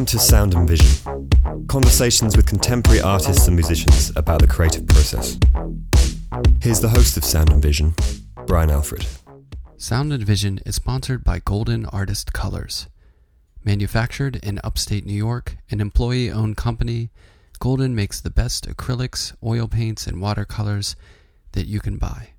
Welcome to Sound and Vision conversations with contemporary artists and musicians about the creative process. Here's the host of Sound and Vision, Brian Alfred. Sound and Vision is sponsored by Golden Artist Colors. Manufactured in upstate New York, an employee owned company, Golden makes the best acrylics, oil paints, and watercolors that you can buy.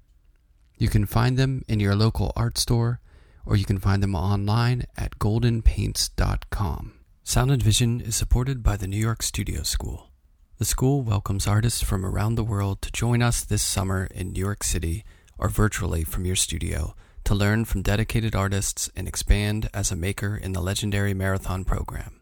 You can find them in your local art store, or you can find them online at goldenpaints.com. Sound and Vision is supported by the New York Studio School. The school welcomes artists from around the world to join us this summer in New York City or virtually from your studio to learn from dedicated artists and expand as a maker in the legendary marathon program.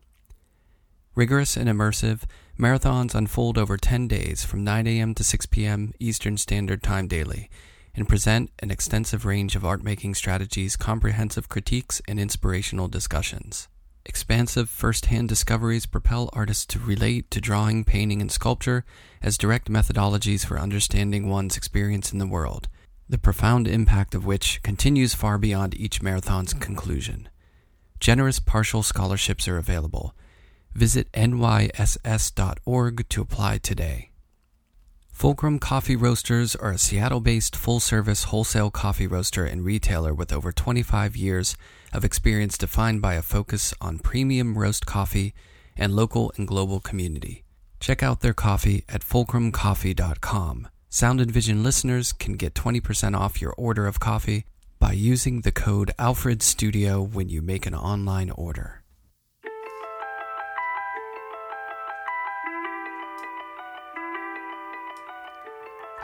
Rigorous and immersive, marathons unfold over 10 days from 9 a.m. to 6 p.m. Eastern Standard Time daily and present an extensive range of art making strategies, comprehensive critiques, and inspirational discussions. Expansive first hand discoveries propel artists to relate to drawing, painting, and sculpture as direct methodologies for understanding one's experience in the world, the profound impact of which continues far beyond each marathon's conclusion. Generous partial scholarships are available. Visit nyss.org to apply today. Fulcrum Coffee Roasters are a Seattle based full service wholesale coffee roaster and retailer with over 25 years of experience defined by a focus on premium roast coffee and local and global community. Check out their coffee at fulcrumcoffee.com. Sound and Vision listeners can get 20% off your order of coffee by using the code AlfredStudio when you make an online order.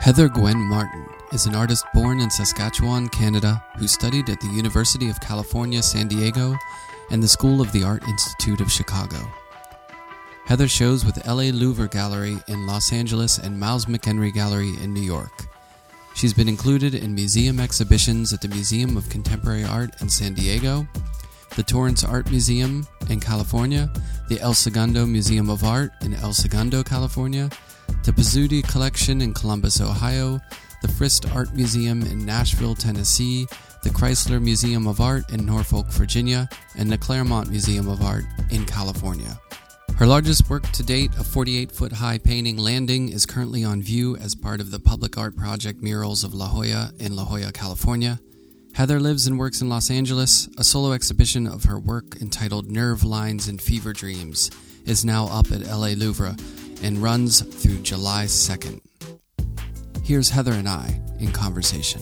Heather Gwen Martin is an artist born in Saskatchewan, Canada, who studied at the University of California, San Diego and the School of the Art Institute of Chicago. Heather shows with LA Louver Gallery in Los Angeles and Miles McEnery Gallery in New York. She's been included in museum exhibitions at the Museum of Contemporary Art in San Diego, the Torrance Art Museum in California, the El Segundo Museum of Art in El Segundo, California, the Pizzuti Collection in Columbus, Ohio, the Frist Art Museum in Nashville, Tennessee, the Chrysler Museum of Art in Norfolk, Virginia, and the Claremont Museum of Art in California. Her largest work to date, a 48 foot high painting Landing, is currently on view as part of the Public Art Project Murals of La Jolla in La Jolla, California. Heather lives and works in Los Angeles. A solo exhibition of her work entitled Nerve Lines and Fever Dreams is now up at LA Louver and runs through July 2nd. Here's Heather and I in conversation.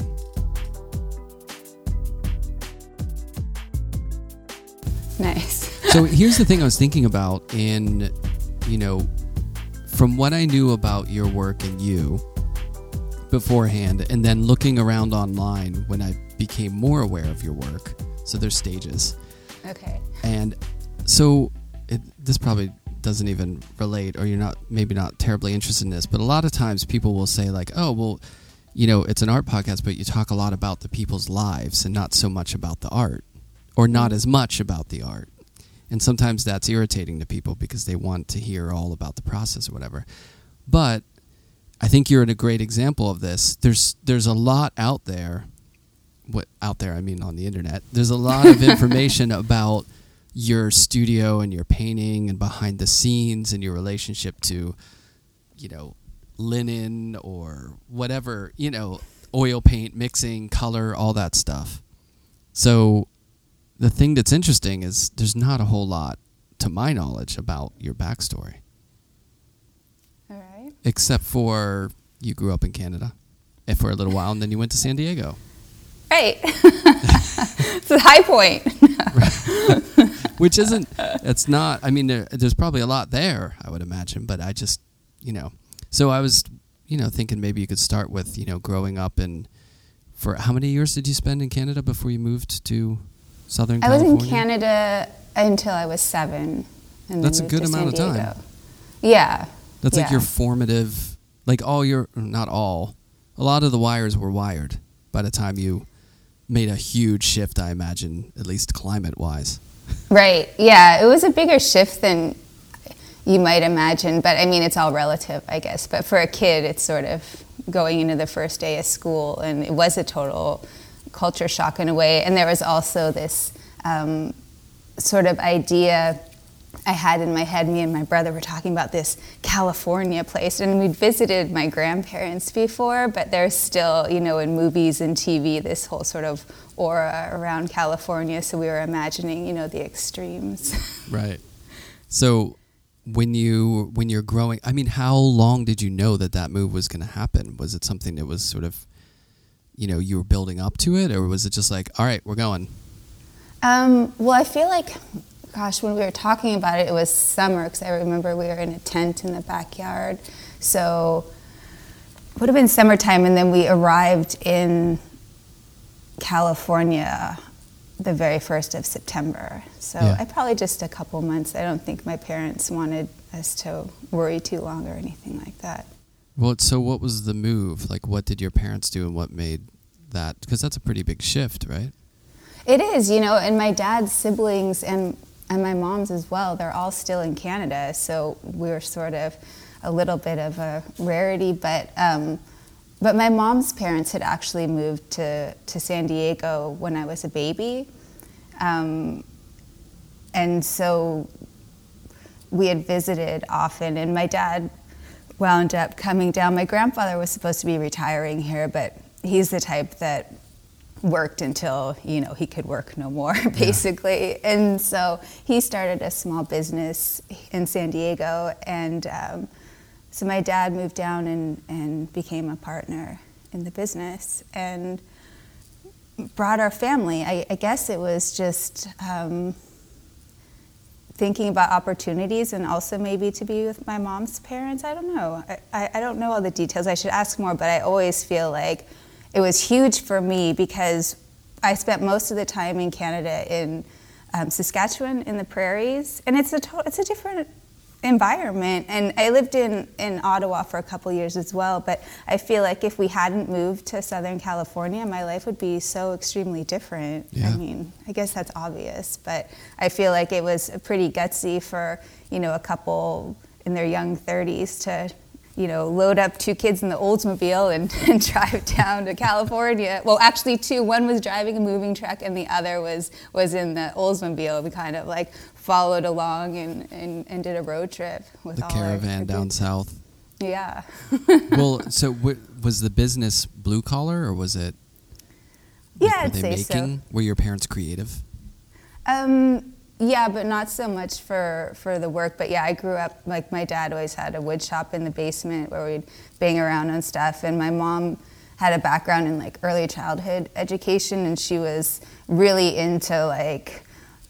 Nice. so here's the thing I was thinking about in, you know, from what I knew about your work and you beforehand, and then looking around online when I became more aware of your work. So there's stages. Okay. And so it, this probably doesn't even relate or you're not maybe not terribly interested in this but a lot of times people will say like oh well you know it's an art podcast but you talk a lot about the people's lives and not so much about the art or not mm. as much about the art. And sometimes that's irritating to people because they want to hear all about the process or whatever. But i think you're a great example of this. There's there's a lot out there what out there i mean on the internet. There's a lot of information about your studio and your painting and behind the scenes and your relationship to, you know, linen or whatever, you know, oil paint, mixing, color, all that stuff. So the thing that's interesting is there's not a whole lot, to my knowledge, about your backstory. All right. Except for you grew up in Canada eh, for a little while and then you went to San Diego. Right. it's a high point. Which isn't, it's not, I mean, there, there's probably a lot there, I would imagine, but I just, you know, so I was, you know, thinking maybe you could start with, you know, growing up in, for how many years did you spend in Canada before you moved to Southern I California? was in Canada until I was seven. And That's a good amount of time. Yeah. That's like yeah. your formative, like all your, not all, a lot of the wires were wired by the time you made a huge shift, I imagine, at least climate wise. Right. Yeah. It was a bigger shift than you might imagine, but I mean, it's all relative, I guess. But for a kid, it's sort of going into the first day of school, and it was a total culture shock in a way. And there was also this um, sort of idea I had in my head, me and my brother were talking about this California place, and we'd visited my grandparents before, but there's still, you know, in movies and TV, this whole sort of aura around California. So we were imagining, you know, the extremes. Right. So when you when you're growing, I mean, how long did you know that that move was going to happen? Was it something that was sort of, you know, you were building up to it, or was it just like, all right, we're going? Um, well, I feel like, gosh, when we were talking about it, it was summer because I remember we were in a tent in the backyard. So it would have been summertime, and then we arrived in California the very first of September. So Yeah. I probably just a couple months. I don't think my parents wanted us to worry too long or anything like that. Well, so what was the move? Like, what did your parents do, and what made that? Because that's a pretty big shift, right? It is, you know, and my dad's siblings and and my mom's as well. They're all still in Canada, so we're sort of a little bit of a rarity. But um, but my mom's parents had actually moved to to San Diego when I was a baby, um, and so we had visited often. And my dad wound up coming down. My grandfather was supposed to be retiring here, but he's the type that worked until you know he could work no more basically and so he started a small business in san diego and um, so my dad moved down and, and became a partner in the business and brought our family. I, I guess it was just um, thinking about opportunities and also maybe to be with my mom's parents. I don't know. I, I, I don't know all the details. I should ask more but i always feel like it was huge for me because I spent most of the time in Canada in um, Saskatchewan in the prairies, and it's a to- it's a different environment. And I lived in in Ottawa for a couple years as well. But I feel like if we hadn't moved to Southern California, my life would be so extremely different. Yeah. I mean, I guess that's obvious, but I feel like it was pretty gutsy for you know a couple in their young 30s to you know, load up two kids in the Oldsmobile and, and drive down to California. Well, actually, two. One was driving a moving truck, and the other was was in the Oldsmobile. We kind of like followed along and, and, and did a road trip with The caravan down south. Yeah. well, so w- was the business blue collar, or was it? Yeah, were I'd they say so. Were your parents creative? Um, yeah, but not so much for, for the work. But yeah, I grew up, like, my dad always had a wood shop in the basement where we'd bang around on stuff. And my mom had a background in, like, early childhood education, and she was really into, like,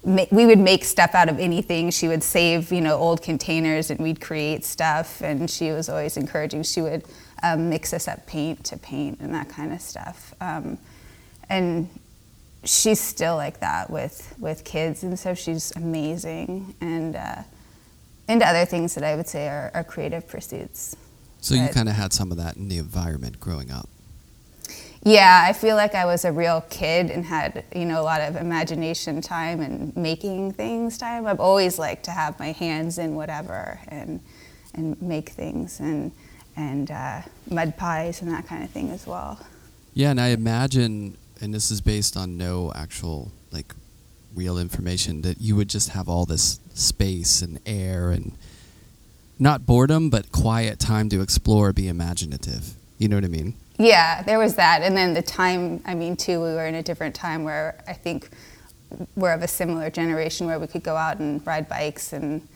ma- we would make stuff out of anything. She would save, you know, old containers and we'd create stuff. And she was always encouraging. She would um, mix us up paint to paint and that kind of stuff. Um, and she's still like that with with kids and so She's amazing and uh, into other things that I would say are, are creative pursuits. So you kind of had some of that in the environment growing up. Yeah, I feel like I was a real kid and had you know a lot of imagination time and making things time. I've always liked to have my hands in whatever and and make things and and uh, mud pies and that kind of thing as well. Yeah, and I imagine, and this is based on no actual like real information, that you would just have all this space and air and not boredom, but quiet time to explore, be imaginative. You know what I mean? Yeah, there was that. And then the time, I mean, too, we were in a different time where I think we're of a similar generation where we could go out and ride bikes and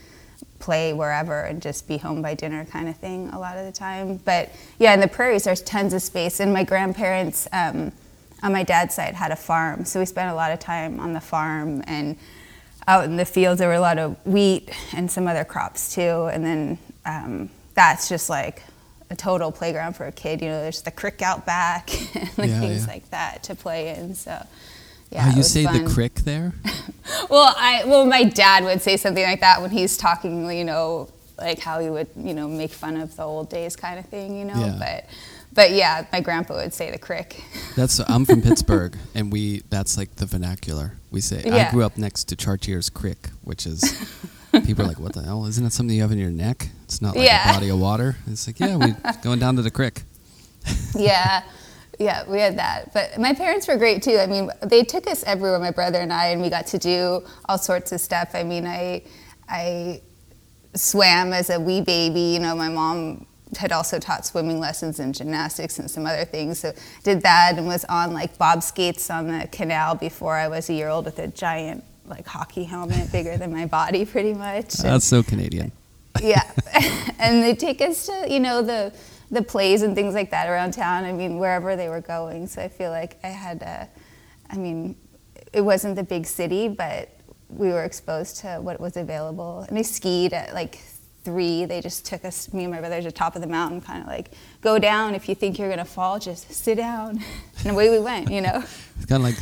play wherever and just be home by dinner kind of thing a lot of the time. But yeah, in the prairies, there's tons of space. And my grandparents, um, on my dad's side, had a farm. So we spent a lot of time on the farm and out in the fields. There were a lot of wheat and some other crops too. And then um, that's just like a total playground for a kid. You know, there's the crick out back and Yeah, things yeah. like that to play in. So, yeah. oh, you say fun. the crick there? Well, I well, my dad would say something like that when he's talking. You know, like how he would you know make fun of the old days kind of thing. You know, Yeah. but but yeah, my grandpa would say the crick. That's I'm from Pittsburgh, and we that's like the vernacular. We say I grew up next to Chartiers Creek, which is people are like, "What the hell? Isn't that something you have in your neck? It's not like Yeah. a body of water." It's like, yeah, we going down to the creek. yeah. Yeah, we had that. But my parents were great too. I mean, they took us everywhere, my brother and I, and we got to do all sorts of stuff. I mean, I I swam as a wee baby. You know, my mom had also taught swimming lessons and gymnastics and some other things. So did that and was on like bob skates on the canal before I was a year old with a giant like hockey helmet bigger than my body pretty much. That's so Canadian. yeah. and they take us to, you know, the the plays and things like that around town. I mean, wherever they were going. So I feel like I had a, I mean, it wasn't the big city, but we were exposed to what was available. And I skied at like three. They just took us, me and my brother, to the top of the mountain, kind of like, go down. If you think you're going to fall, just sit down. And away we went, you know? It's kind of like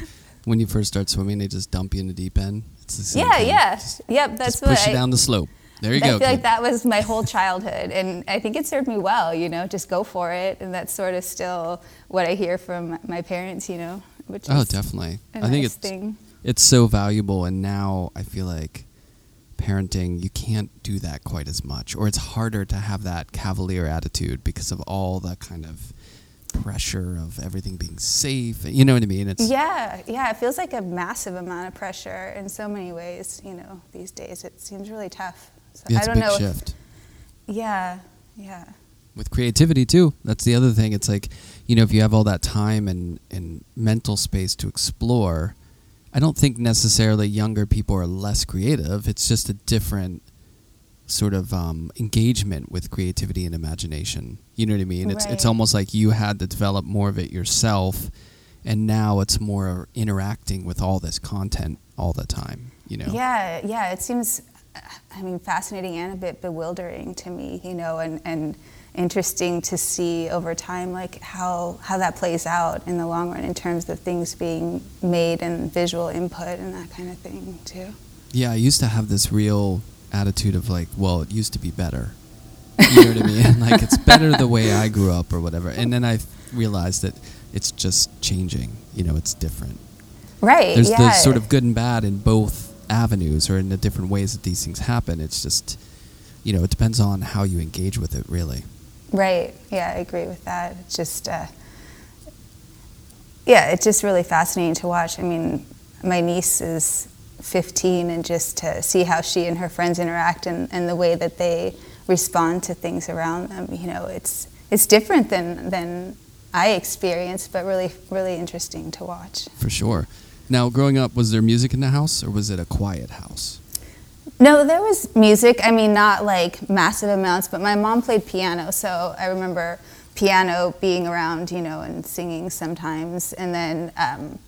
when you first start swimming, they just dump you in the deep end. It's the same yeah, thing. yeah. Just, yep, that's just what push I, you down the slope. There you I go. I feel like that was my whole childhood, and I think it served me well. You know, just go for it, and that's sort of still what I hear from my parents. You know, which Oh, is definitely. I think it's thing. it's so valuable, and now I feel like parenting you can't do that quite as much, or it's harder to have that cavalier attitude because of all the kind of pressure of everything being safe. You know what I mean? It's Yeah, yeah. It feels like a massive amount of pressure in so many ways. You know, these days it seems really tough. So yeah, it's I a don't big know. shift. If, yeah, yeah. with creativity too. That's the other thing. It's like, you know, if you have all that time and, and mental space to explore, I don't think necessarily younger people are less creative. It's just a different sort of um, engagement with creativity and imagination. You know what I mean? It's it's almost like you had to develop more of it yourself, and now it's more interacting with all this content all the time. You know? Yeah, yeah. It seems, I mean, fascinating and a bit bewildering to me, you know, and, and interesting to see over time, like how, how that plays out in the long run in terms of things being made and visual input and that kind of thing, too. Yeah, I used to have this real attitude of like, well, it used to be better. You know what I mean? like it's better the way I grew up or whatever. And then I realized that it's just changing. You know, it's different. Right. There's yeah. the sort of good and bad in both avenues or in the different ways that these things happen. It's just, you know, it depends on how you engage with it, really. Right. Yeah, I agree with that. It's just, uh, yeah, it's just really fascinating to watch. I mean, my niece is 15, and just to see how she and her friends interact and, and the way that they respond to things around them, you know, it's it's different than than I experienced, but really really interesting to watch. For sure. Now, growing up, was there music in the house or was it a quiet house? No, there was music. I mean, not like massive amounts, but my mom played piano, so I remember piano being around, you know, and singing sometimes. And then, um,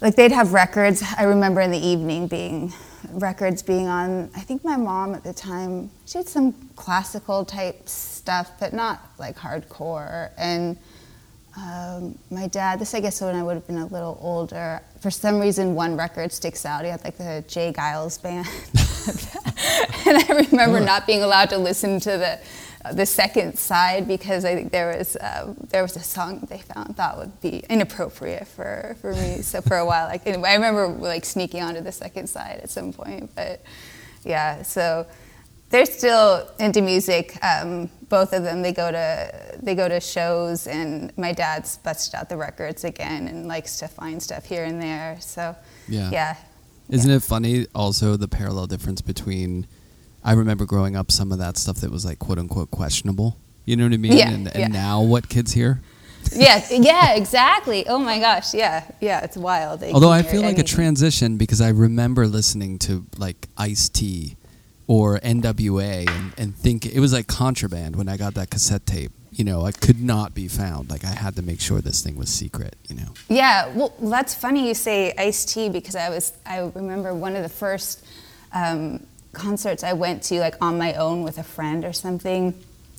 like, they'd have records. I remember in the evening being records being on. I think my mom at the time she had some classical type stuff, but not like hardcore. And um, my dad, this I guess when I would have been a little older, for some reason one record sticks out. He had like the J. Geils band. and I remember not being allowed to listen to the the second side because I think there was uh, there was a song they found thought would be inappropriate for, for me. So for a while, like anyway, I remember like sneaking onto the second side at some point. But yeah, so they're still into music. Um, both of them. They go to they go to shows, and my dad's busted out the records again and likes to find stuff here and there. So Yeah. yeah, Isn't it funny also the parallel difference between I remember growing up some of that stuff that was like quote unquote questionable. You know what I mean? Yeah, and and yeah. now what kids hear? yeah, yeah, exactly. Oh my gosh, yeah, yeah, it's wild. They Although I feel like a transition because I remember listening to like Ice T or NWA and, and think it was like contraband when I got that cassette tape. You know, I could not be found. Like I had to make sure this thing was secret, you know. Yeah, well, that's funny you say Ice T because I was I remember one of the first um, concerts I went to like on my own with a friend or something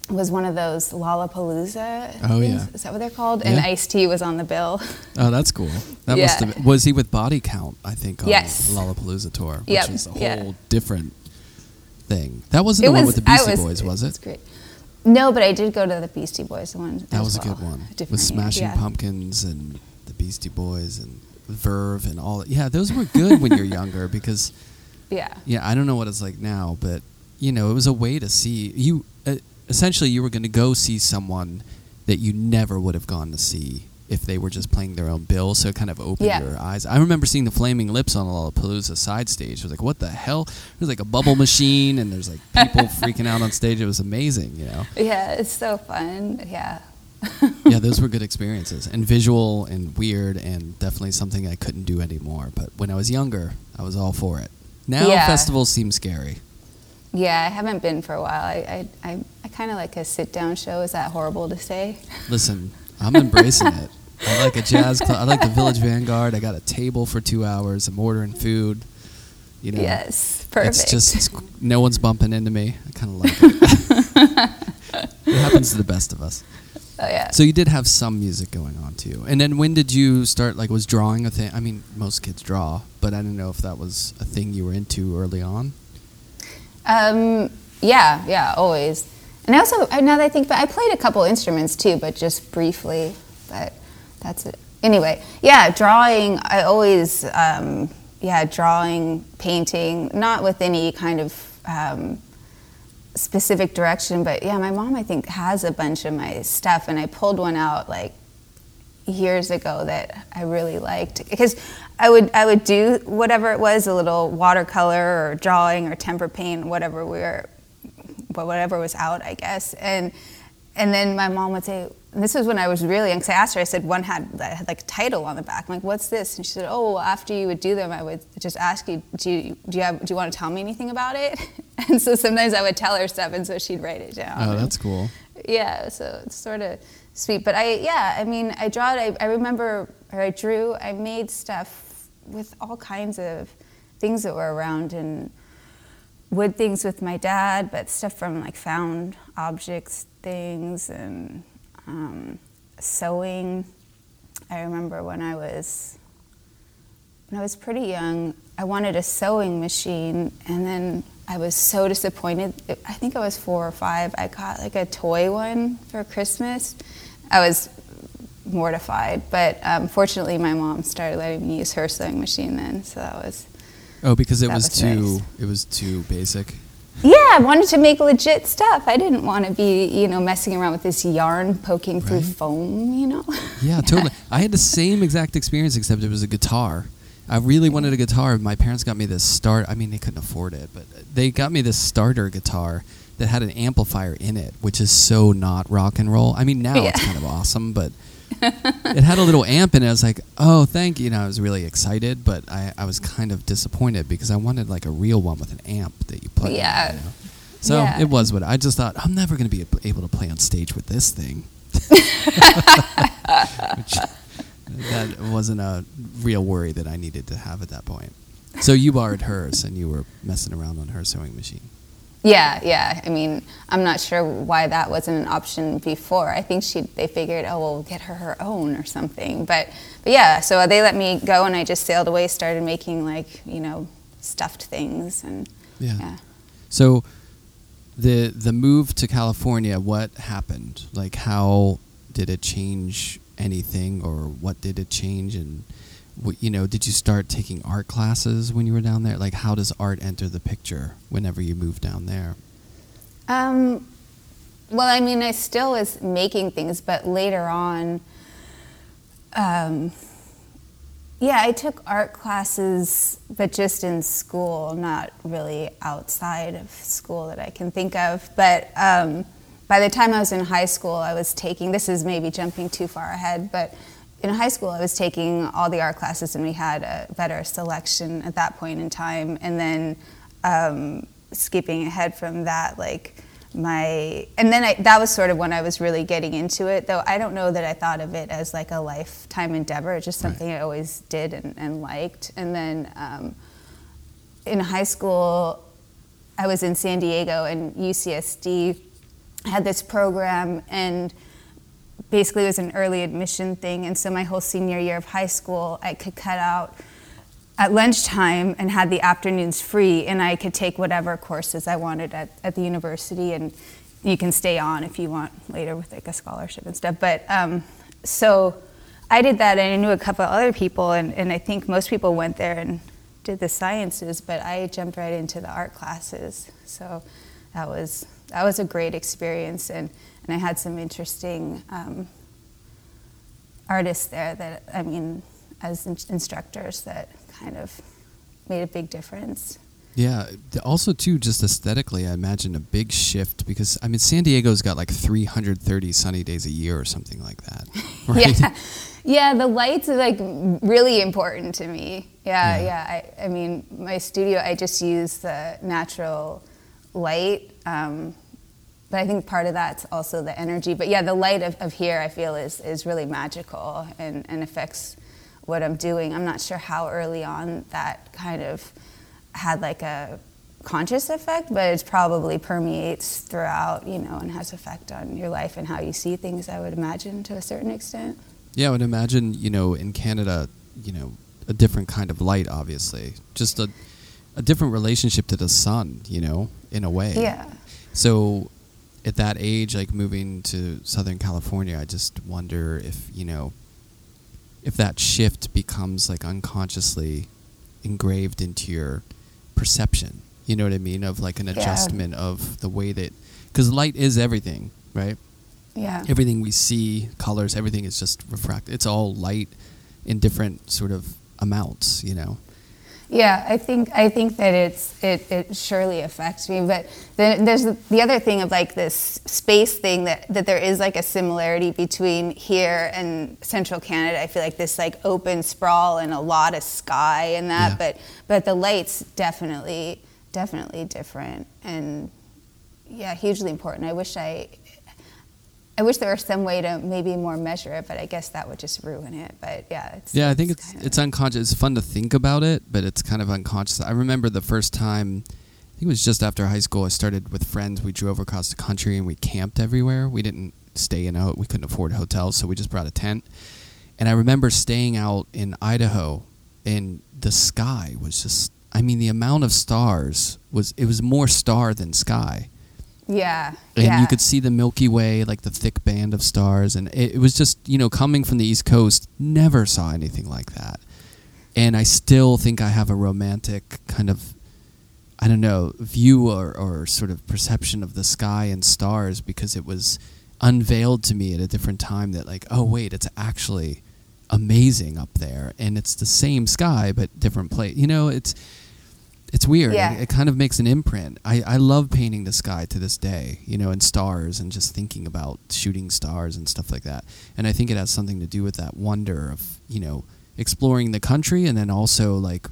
was one of those Lollapalooza. Oh, things. yeah. is that what they're called? And Yeah. Ice T was on the bill. Oh, that's cool. That must have been, was he with Body Count, I think, on Yes. Lollapalooza tour, which Yep, is a whole yeah. different thing. That wasn't the one with the Beastie Boys, was It's it? great. No, but I did go to the Beastie Boys one. That as was a good one. With Smashing yeah. Pumpkins and the Beastie Boys and Verve and all. Yeah, those were good when you're younger because Yeah. yeah, I don't know what it's like now, but you know, it was a way to see you. Uh, essentially, you were going to go see someone that you never would have gone to see if they were just playing their own bill. So it kind of opened Yeah. your eyes. I remember seeing the Flaming Lips on a Lollapalooza side stage. I was like, what the hell? There's like a bubble machine and there's like people freaking out on stage. It was amazing, you know. Yeah, it's so fun. Yeah. yeah, those were good experiences and visual and weird and definitely something I couldn't do anymore. But when I was younger, I was all for it. Now Yeah. festivals seem scary. Yeah, I haven't been for a while. I I, I, I kind of like a sit down show. Is that horrible to say? Listen, I'm embracing it. I like a jazz club. I like the Village Vanguard. I got a table for two hours. I'm ordering food. You know, Yes, perfect. It's just no one's bumping into me. I kind of like it. it happens to the best of us. Oh yeah. So you did have some music going on too. And then when did you start? Like, was drawing a thing? I mean, most kids draw, but I don't know if that was a thing you were into early on. Um, yeah, yeah, always. And I also, now that I think, but I played a couple instruments too, but just briefly. But that's it. Anyway, yeah, drawing. I always, um, yeah, drawing, painting, not with any kind of um, specific direction, but yeah, my mom I think has a bunch of my stuff, and I pulled one out like years ago that I really liked because I would I would do whatever it was a little watercolor or drawing or temper paint whatever we were whatever was out I guess and and then my mom would say this was when I was really young because I asked her I said one had that had like a title on the back I'm like what's this and she said oh well, after you would do them I would just ask you do you do you, have, do you want to tell me anything about it and so sometimes I would tell her stuff and so she'd write it down Oh, that's cool. yeah, so it's sort of sweet. But I, yeah, I mean, I draw it. I, I remember, or I drew. I made stuff with all kinds of things that were around and wood things with my dad, but stuff from like found objects, things, and um, sewing. I remember when I was when I was pretty young, I wanted a sewing machine, and then I was so disappointed. I think I was four or five. I got like a toy one for Christmas. I was mortified, but um, fortunately, my mom started letting me use her sewing machine then, so that was. Oh, because it was, was too nice. it was too basic. Yeah, I wanted to make legit stuff. I didn't want to be, you know, messing around with this yarn poking through Right. foam, you know. Yeah, totally. I had the same exact experience, except it was a guitar. I really wanted a guitar. My parents got me this start. I mean, they couldn't afford it, but they got me this starter guitar that had an amplifier in it, which is so not rock and roll. I mean, now it's kind of awesome, but it had a little amp in it. I was like, oh, thank you. You know, I was really excited, but I, I was kind of disappointed because I wanted like a real one with an amp that you play. on, Yeah. you know? So Yeah. it was what I just thought. I'm never going to be able to play on stage with this thing. Which, that wasn't a real worry that I needed to have at that point. So you borrowed hers and you were messing around on her sewing machine. Yeah, yeah. I mean, I'm not sure why that wasn't an option before. I think she they figured, oh, we'll get her her own or something. But but yeah, so they let me go, and I just sailed away, started making like you know stuffed things, and Yeah. yeah. So the the move to California, what happened? Like how did it change anything or what did it change and what, you know, did you start taking art classes when you were down there? Like how does art enter the picture whenever you move down there? Um, well, I mean, I still was making things, but later on, um, yeah, I took art classes, but just in school, not really outside of school that I can think of. But um, by the time I was in high school, I was taking this is maybe jumping too far ahead, but in high school, I was taking all the art classes, and we had a better selection at that point in time. And then um, skipping ahead from that, like my, and then I, that was sort of when I was really getting into it. Though I don't know that I thought of it as like a lifetime endeavor. Just Right. something I always did and, and liked. And then um, in high school, I was in San Diego, and UCSD had this program, and basically it was an early admission thing. And so my whole senior year of high school, I could cut out at lunchtime and had the afternoons free, and I could take whatever courses I wanted at, at the university, and you can stay on if you want later with like a scholarship and stuff. But um, so I did that, and I knew a couple of other people, and, and I think most people went there and did the sciences, but I jumped right into the art classes. So that was that was a great experience, and, and I had some interesting um, artists there that I mean, as in- instructors that kind of made a big difference. Yeah. Also, too, just aesthetically, I imagine a big shift because I mean, San Diego's got like 330 sunny days a year or something like that. Right? Yeah, yeah. The lights are like really important to me. Yeah, Yeah. yeah. I, I mean, my studio, I just use the natural light. Um, but I think part of that's also the energy. But yeah, the light of, of here, I feel, is, is really magical and, and affects what I'm doing. I'm not sure how early on that kind of had like a conscious effect, but it probably permeates throughout, you know, and has effect on your life and how you see things, I would imagine, to a certain extent. Yeah, I would imagine, you know, in Canada, you know, a different kind of light, obviously. Just a, a different relationship to the sun, you know, in a way. Yeah. So at that age, like moving to Southern California, I just wonder if, you know, if that shift becomes like unconsciously engraved into your perception. You know what I mean? Of like an Yeah. adjustment of the way that, because light is everything, right? Yeah. everything we see, colors, everything is just refract. It's all light in different sort of amounts, you know. Yeah, I think I think that it's it, it surely affects me. But then there's the, the other thing of like this space thing that, that there is like a similarity between here and central Canada. I feel like this like open sprawl and a lot of sky and that, Yeah. but but the lights definitely definitely different and yeah, hugely important. I wish I I wish there was some way to maybe more measure it, but I guess that would just ruin it. But yeah, it's Yeah, I think it's of- it's unconscious. It's fun to think about it, but it's kind of unconscious. I remember the first time. I think it was just after high school. I started with friends. We drove across the country and we camped everywhere. We didn't stay in a. We couldn't afford hotels, so we just brought a tent. And I remember staying out in Idaho, and the sky was just. I mean, the amount of stars was. It was more star than sky. Yeah, and yeah. you could see the Milky Way, like the thick band of stars, and it, it was just you know coming from the East Coast, never saw anything like that, and I still think I have a romantic kind of, I don't know, view or, or sort of perception of the sky and stars because it was unveiled to me at a different time that like oh wait it's actually amazing up there and it's the same sky but different place you know it's it's weird. Yeah. It, it kind of makes an imprint. I, I love painting the sky to this day, you know, and stars and just thinking about shooting stars and stuff like that. And I think it has something to do with that wonder of, you know, exploring the country and then also like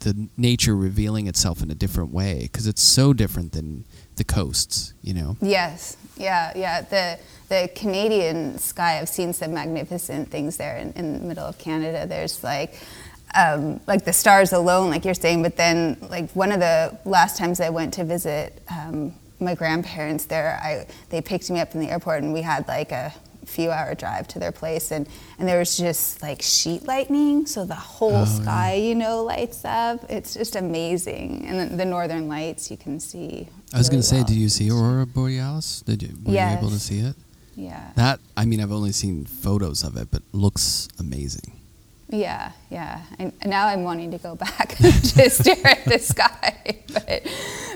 the nature revealing itself in a different way because it's so different than the coasts, you know. Yes, yeah, yeah. The the Canadian sky, I've seen some magnificent things there in, in the middle of Canada. There's like um, like the stars alone, like you're saying, but then like one of the last times I went to visit um, my grandparents there, I they picked me up from the airport and we had like a few hour drive to their place and, and there was just like sheet lightning so the whole Oh, yeah. sky you know lights up it's just amazing and then the northern lights you can see I was really going to say, well. did you see Aurora Borealis? Did you, were you able to see it? yeah That, I mean, I've only seen photos of it, but looks amazing. Yeah, yeah. And now I'm wanting to go back and just stare at the sky. But,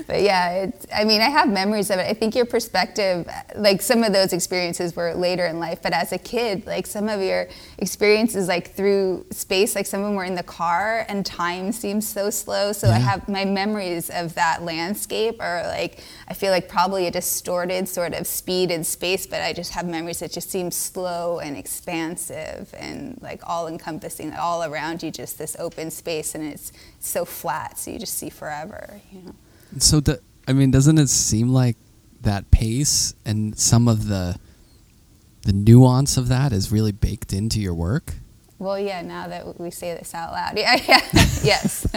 but yeah, it's, I mean, I have memories of it. I think your perspective, like some of those experiences were later in life, but as a kid, like some of your experiences, like through space, like some of them were in the car and time seems so slow. So I have my memories of that landscape are like, I feel like probably a distorted sort of speed in space, but I just have memories that just seem slow and expansive and like all encompassing, all around you, just this open space, and it's so flat, so you just see forever, you know. So, the, I mean, doesn't it seem like that pace and some of the the nuance of that is really baked into your work? Well, yeah, now that we say this out loud, yeah, yeah, yes.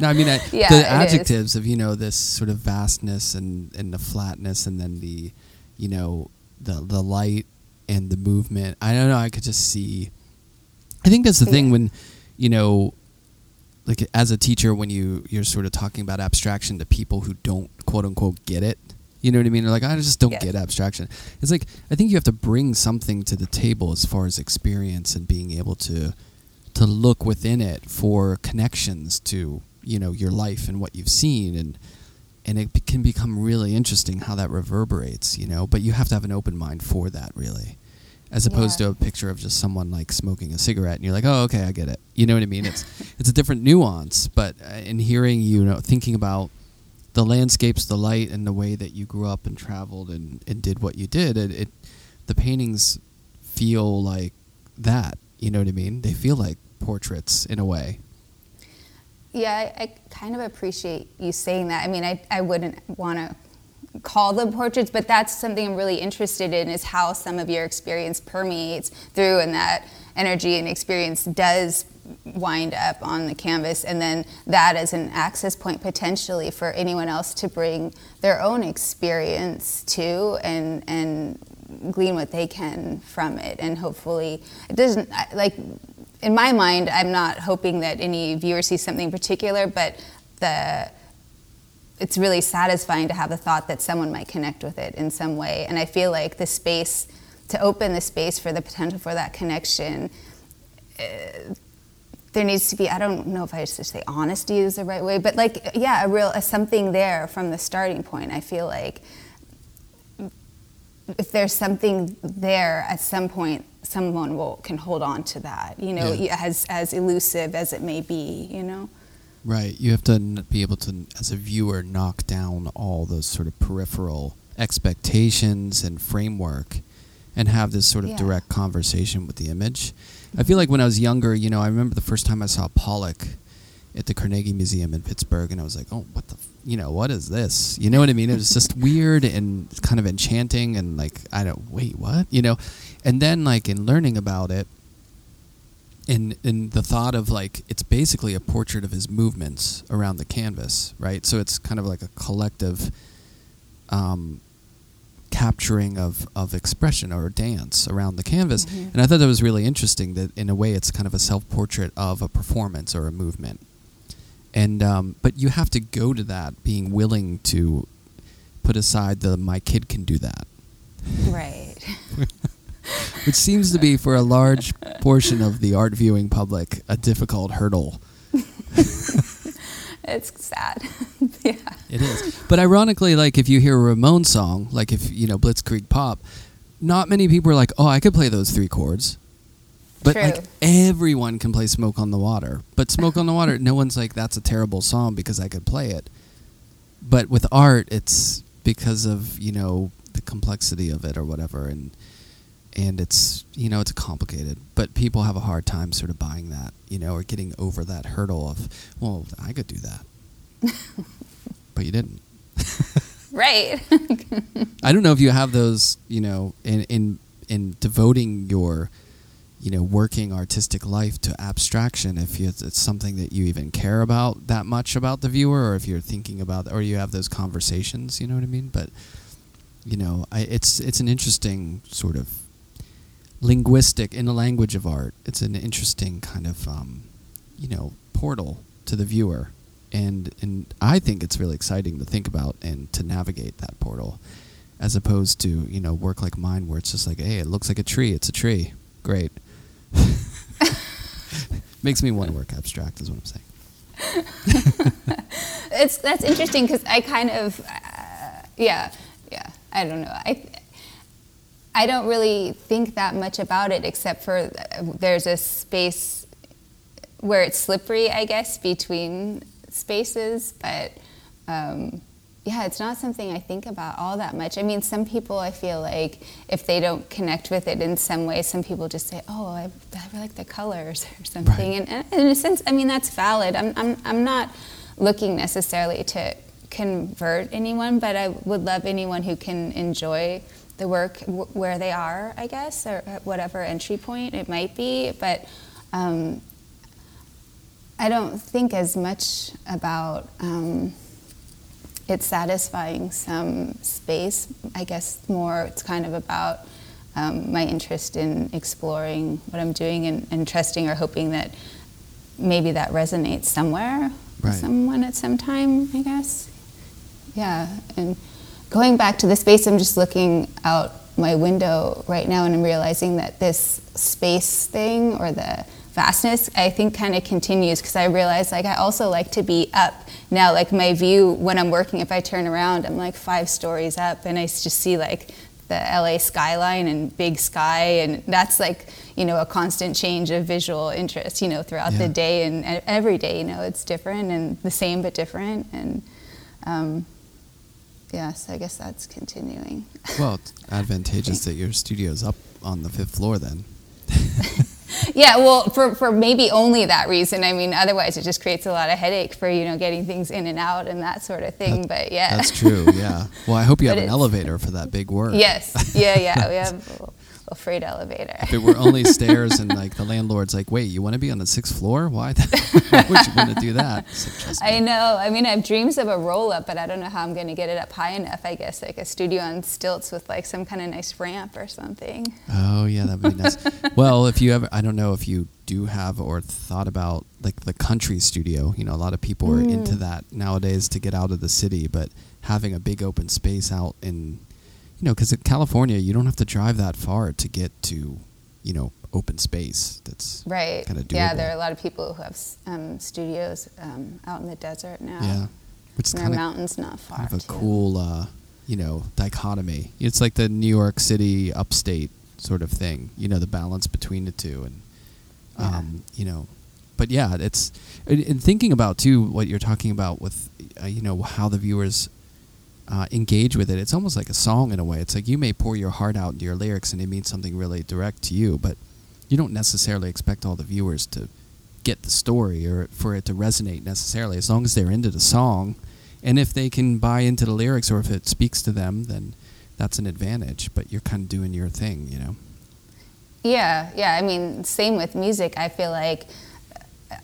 No, I mean, I, Yeah, the it is. adjectives of you know this sort of vastness and and the flatness, and then the, you know, the the light and the movement. I don't know. I could just see. I think that's the thing when, you know, like as a teacher, when you you're sort of talking about abstraction to people who don't quote unquote get it. You know what I mean? They're like, I just don't Yes. get abstraction. It's like I think you have to bring something to the table as far as experience and being able to to look within it for connections to you know your life and what you've seen and and it can become really interesting how that reverberates you know but you have to have an open mind for that really as opposed Yeah. to a picture of just someone like smoking a cigarette, and you're like, oh, okay, I get it. You know what I mean? It's it's a different nuance. But uh, in hearing you know, thinking about the landscapes, the light, and the way that you grew up and traveled and, and did what you did, it, it the paintings feel like that. You know what I mean? They feel like portraits in a way. Yeah, I, I kind of appreciate you saying that. I mean, I, I wouldn't want to call them portraits, but that's something I'm really interested in is how some of your experience permeates through and that energy and experience does wind up on the canvas. And then that as an access point potentially for anyone else to bring their own experience to and and glean what they can from it. And hopefully it doesn't like in my mind i'm not hoping that any viewer sees something particular but the it's really satisfying to have the thought that someone might connect with it in some way. And i feel like the space to open the space for the potential for that connection uh, there needs to be i don't know if i should say honesty is the right way but like yeah a real a something there from the starting point. I feel like if there's something there at some point someone will can hold on to that you know Yeah. as as elusive as it may be you know Right. You have to be able to, as a viewer, knock down all those sort of peripheral expectations and framework and have this sort of Yeah. direct conversation with the image. I feel like when I was younger, you know, I remember the first time I saw Pollock at the Carnegie Museum in Pittsburgh, and I was like, oh, what the, f- you know, what is this? You know what I mean? It was just weird and kind of enchanting, and like, I don't, wait, what? You know? And then, like, in learning about it, in in the thought of like it's basically a portrait of his movements around the canvas, right? So it's kind of like a collective um, capturing of, of expression or dance around the canvas. Mhm. And I thought that was really interesting that in a way it's kind of a self portrait of a performance or a movement. And um, but you have to go to that being willing to put aside the my kid can do that right which seems to be for a large portion of the art viewing public a difficult hurdle. it's sad yeah It is. But ironically, like if you hear a Ramones song, like if you know Blitzkrieg Bop, not many people are like, "Oh, I could play those three chords." But True. like everyone can play "Smoke on the Water." But "Smoke on the Water," no one's like, "That's a terrible song" because I could play it. But with art, it's because of you know the complexity of it or whatever, and and it's you know it's complicated. But people have a hard time sort of buying that, you know, or getting over that hurdle of, well, I could do that, but you didn't. right I don't know if you have those, you know, in in in devoting your, you know, working artistic life to abstraction. If you, it's something that you even care about that much about the viewer, or if you're thinking about, or you have those conversations, you know what I mean. But you know, I, it's it's an interesting sort of linguistic in the language of art. It's an interesting kind of, um, you know, portal to the viewer. And, and I think it's really exciting to think about and to navigate that portal as opposed to you know work like mine where it's just like hey it looks like a tree it's a tree great makes me want to work abstract is what i'm saying it's that's interesting because I kind of, uh, yeah, yeah. I don't know. I I don't really think that much about it except for uh, there's a space where it's slippery, I guess, between spaces, but. Um, yeah, it's not something I think about all that much. I mean, some people I feel like if they don't connect with it in some way, some people just say, "Oh, I, I like the colors" or something. Right. And, and in a sense, I mean, that's valid. I'm, I'm, I'm not looking necessarily to convert anyone, but I would love anyone who can enjoy the work w- where they are, I guess, or whatever entry point it might be. But um, I don't think as much about. Um, it's satisfying some space. I guess more it's kind of about um, my interest in exploring what I'm doing and, and trusting or hoping that maybe that resonates somewhere Right. with someone at some time, I guess. Yeah. And going back to the space, I'm just looking out my window right now and I'm realizing that this space thing or the vastness I think kind of continues because I realize like I also like to be up now like my view when I'm working if I turn around I'm like five stories up and I just see like the LA skyline and big sky, and that's like you know a constant change of visual interest. You know, throughout Yeah. the day and every day, you know, it's different and the same but different, and um, yes, I guess that's continuing. Well, it's advantageous that your studio's up on the fifth floor then. Yeah, well, for, for maybe only that reason. I mean, otherwise it just creates a lot of headache for you know getting things in and out and that sort of thing. That- but yeah, That's true, yeah. Well, I hope you have an elevator for that big work. yes, yeah, yeah. We have a little, little freight elevator. If it were only stairs and like the landlord's like, wait, you want to be on the sixth floor? Why, why would you want to do that? Like, I know. I mean, I have dreams of a roll up, but I don't know how I'm going to get it up high enough. I guess like a studio on stilts with like some kind of nice ramp or something. Oh yeah, that would be nice. well, if you ever, I don't know if you do have or thought about like the country studio. You know, a lot of people are into mm. that nowadays to get out of the city, but having a big open space out in, you know, because in California you don't have to drive that far to get to, you know, open space. That's Right. Kinda Yeah, there are a lot of people who have um, studios um, out in the desert now. yeah, which is kind of mountains not far. kind of a too. cool, uh, you know, dichotomy. It's like the New York City upstate sort of thing. You know, the balance between the two, and Yeah. um, you know, but yeah, it's and and thinking about too what you're talking about with, uh, you know, how the viewers. Uh, engage with it. It's almost like a song in a way. It's like you may pour your heart out into your lyrics and it means something really direct to you, but you don't necessarily expect all the viewers to get the story or for it to resonate necessarily. As long as they're into the song, and if they can buy into the lyrics or if it speaks to them, then that's an advantage. But you're kind of doing your thing, you know. Yeah, yeah. I mean, same with music. I feel like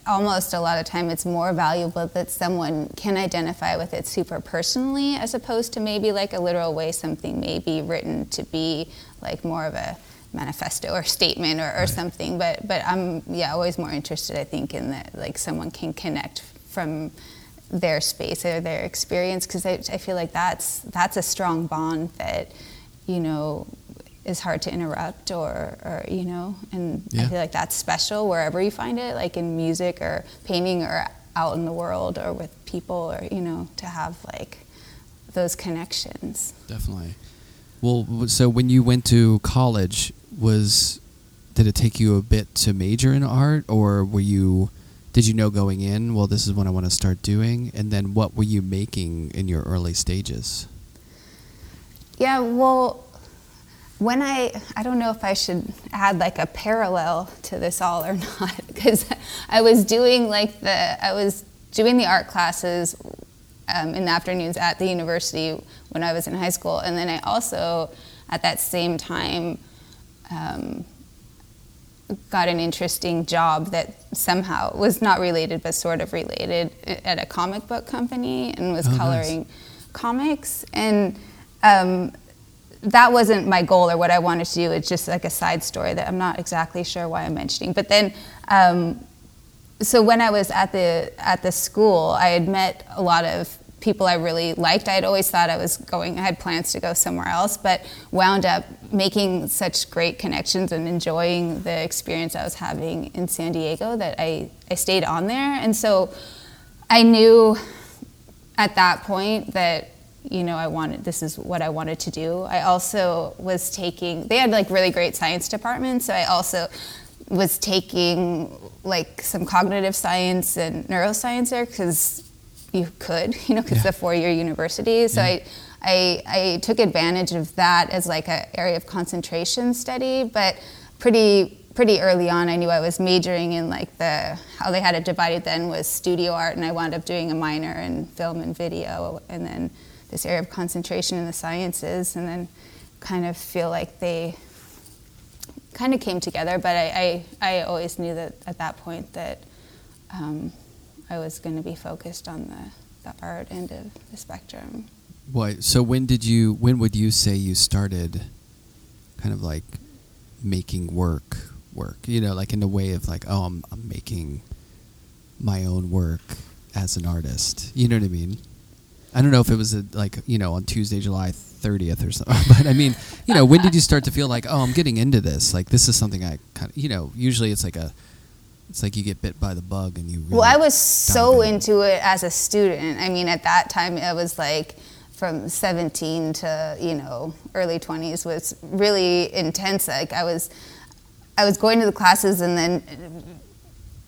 almost a lot of time it's more valuable that someone can identify with it super personally as opposed to maybe like a literal way something may be written to be like more of a manifesto or statement or, or Right. something. But but I'm yeah always more interested I think in that like someone can connect from their space or their experience because I, I feel like that's that's a strong bond that you know is hard to interrupt or, or you know and Yeah. I feel like that's special wherever you find it like in music or painting or out in the world or with people or you know to have like those connections Definitely. Well, so when you went to college, was did it take you a bit to major in art, or were you? Did you know going in? Well, this is what I want to start doing, and then what were you making in your early stages? Yeah, well, when I, I don't know if I should add like a parallel to this all or not, because I was doing like the, I was doing the art classes um, in the afternoons at the university when I was in high school, and then I also, at that same time, um, got an interesting job that somehow was not related but sort of related at a comic book company and was Oh, nice. coloring comics and um, that wasn't my goal or what I wanted to do. It's just like a side story that I'm not exactly sure why I'm mentioning. But then, um, so when I was at the at the school, I had met a lot of people I really liked. I had always thought I was going. I had plans to go somewhere else, but wound up making such great connections and enjoying the experience I was having in San Diego that I I stayed on there. And so I knew at that point that you know I wanted this is what I wanted to do. I also was taking they had like really great science departments, so I also was taking like some cognitive science and neuroscience there because you could, you know, because Yeah. it's a four-year university. So Yeah. I, I I took advantage of that as like an area of concentration study, but pretty pretty early on I knew I was majoring in like the how they had it divided then was studio art and I wound up doing a minor in film and video and then this area of concentration in the sciences and then kind of feel like they kind of came together but I, I, I always knew that at that point that um, I was going to be focused on the, the art end of the spectrum. Why? So when did you? When would you say you started, kind of like, making work work? You know, like in the way of like, oh, I'm, I'm making my own work as an artist. You know what I mean? I don't know if it was a, like you know on Tuesday, July 30th or something, but I mean, you know, when did you start to feel like, oh, I'm getting into this? Like this is something I kind of, you know, usually it's like a, it's like you get bit by the bug and you. Really Well, I was so in. into it as a student. I mean, at that time, I was like from 17 to you know early 20s was really intense. Like I was, I was going to the classes and then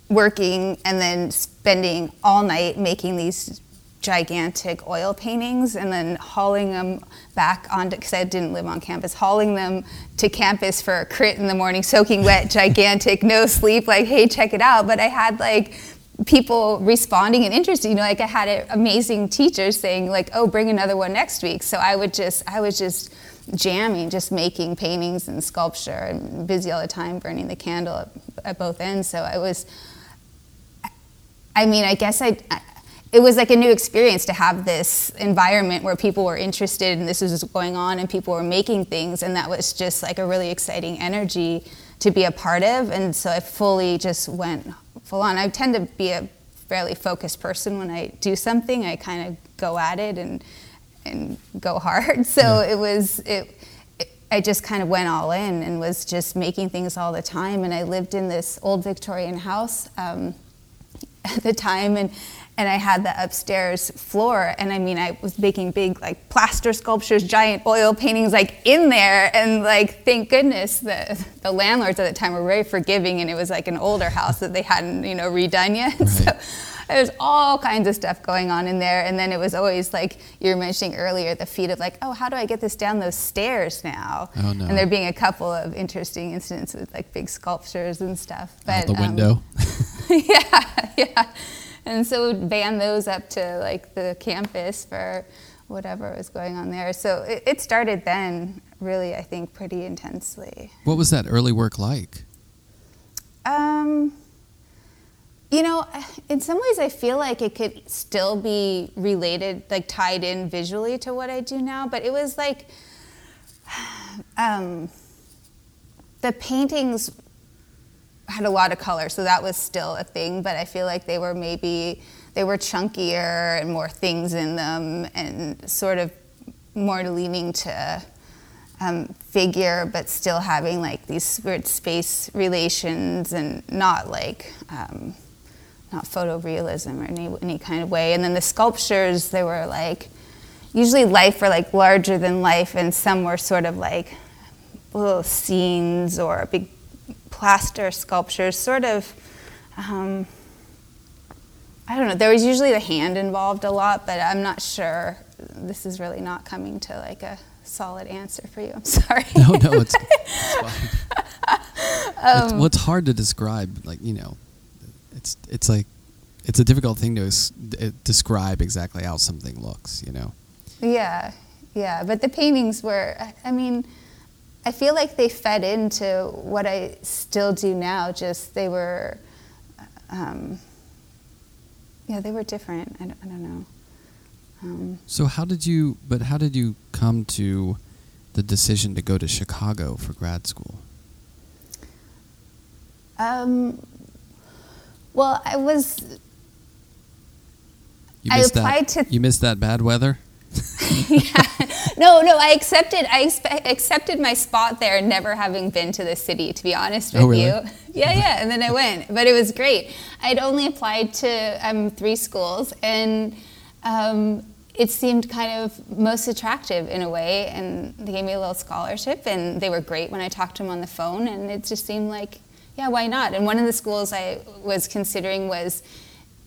working and then spending all night making these gigantic oil paintings and then hauling them back onto because I didn't live on campus, hauling them to campus for a crit in the morning, soaking wet, gigantic, no sleep, like, hey, check it out. But I had like people responding and interested. You know, like I had amazing teachers saying like, "Oh, bring another one next week." So I would just, I was just jamming, just making paintings and sculpture, and busy all the time, burning the candle at, at both ends. So I was, I mean, I guess I. it was like a new experience to have this environment where people were interested and this was going on and people were making things and that was just like a really exciting energy to be a part of and so i fully just went full on. I tend to be a fairly focused person when I do something. I kind of go at it and and go hard. So yeah. it was it, it. I just kind of went all in and was just making things all the time. And I lived in this old Victorian house um, at the time, and and I had the upstairs floor, and I mean, I was making big like plaster sculptures, giant oil paintings, like in there, and like thank goodness the the landlords at the time were very forgiving, and it was like an older house that they hadn't you know redone yet. Right. So there's all kinds of stuff going on in there, and then it was always like you were mentioning earlier, the feat of like, oh, how do I get this down those stairs now? Oh, no. And there being a couple of interesting incidents with like big sculptures and stuff. But, Out the window. Um, yeah, yeah and so we'd van those up to like the campus for whatever was going on there. So it, it started then, really, I think, pretty intensely. What was that early work like? Um, you know, in some ways, I feel like it could still be related, like tied in visually to what I do now. But it was like um, the paintings had a lot of color, so that was still a thing. But I feel like they were maybe they were chunkier and more things in them, and sort of more leaning to um, figure, but still having like these weird space relations and not like um, not photorealism or any any kind of way. And then the sculptures, they were like usually life or like larger than life, and some were sort of like little scenes or big plaster sculptures, sort of, um, I don't know, there was usually the hand involved a lot, but I'm not sure. This is really not coming to like a solid answer for you. I'm sorry. No, no, it's, it's fine. um, it's, well, it's hard to describe, like, you know, it's, it's like, it's a difficult thing to describe exactly how something looks, you know? Yeah, yeah. But the paintings were, I mean, I feel like they fed into what I still do now. Just they were, um, yeah, they were different. I don't, I don't know. Um, so how did you? But how did you come to the decision to go to Chicago for grad school? Um, well, I was. You I applied that, to. You missed that bad weather. yeah. No, no, I accepted. I expe- accepted my spot there, never having been to the city. To be honest with oh, really? you, yeah, yeah. And then I went, but it was great. I'd only applied to um, three schools, and um, it seemed kind of most attractive in a way. And they gave me a little scholarship, and they were great when I talked to them on the phone. And it just seemed like, yeah, why not? And one of the schools I was considering was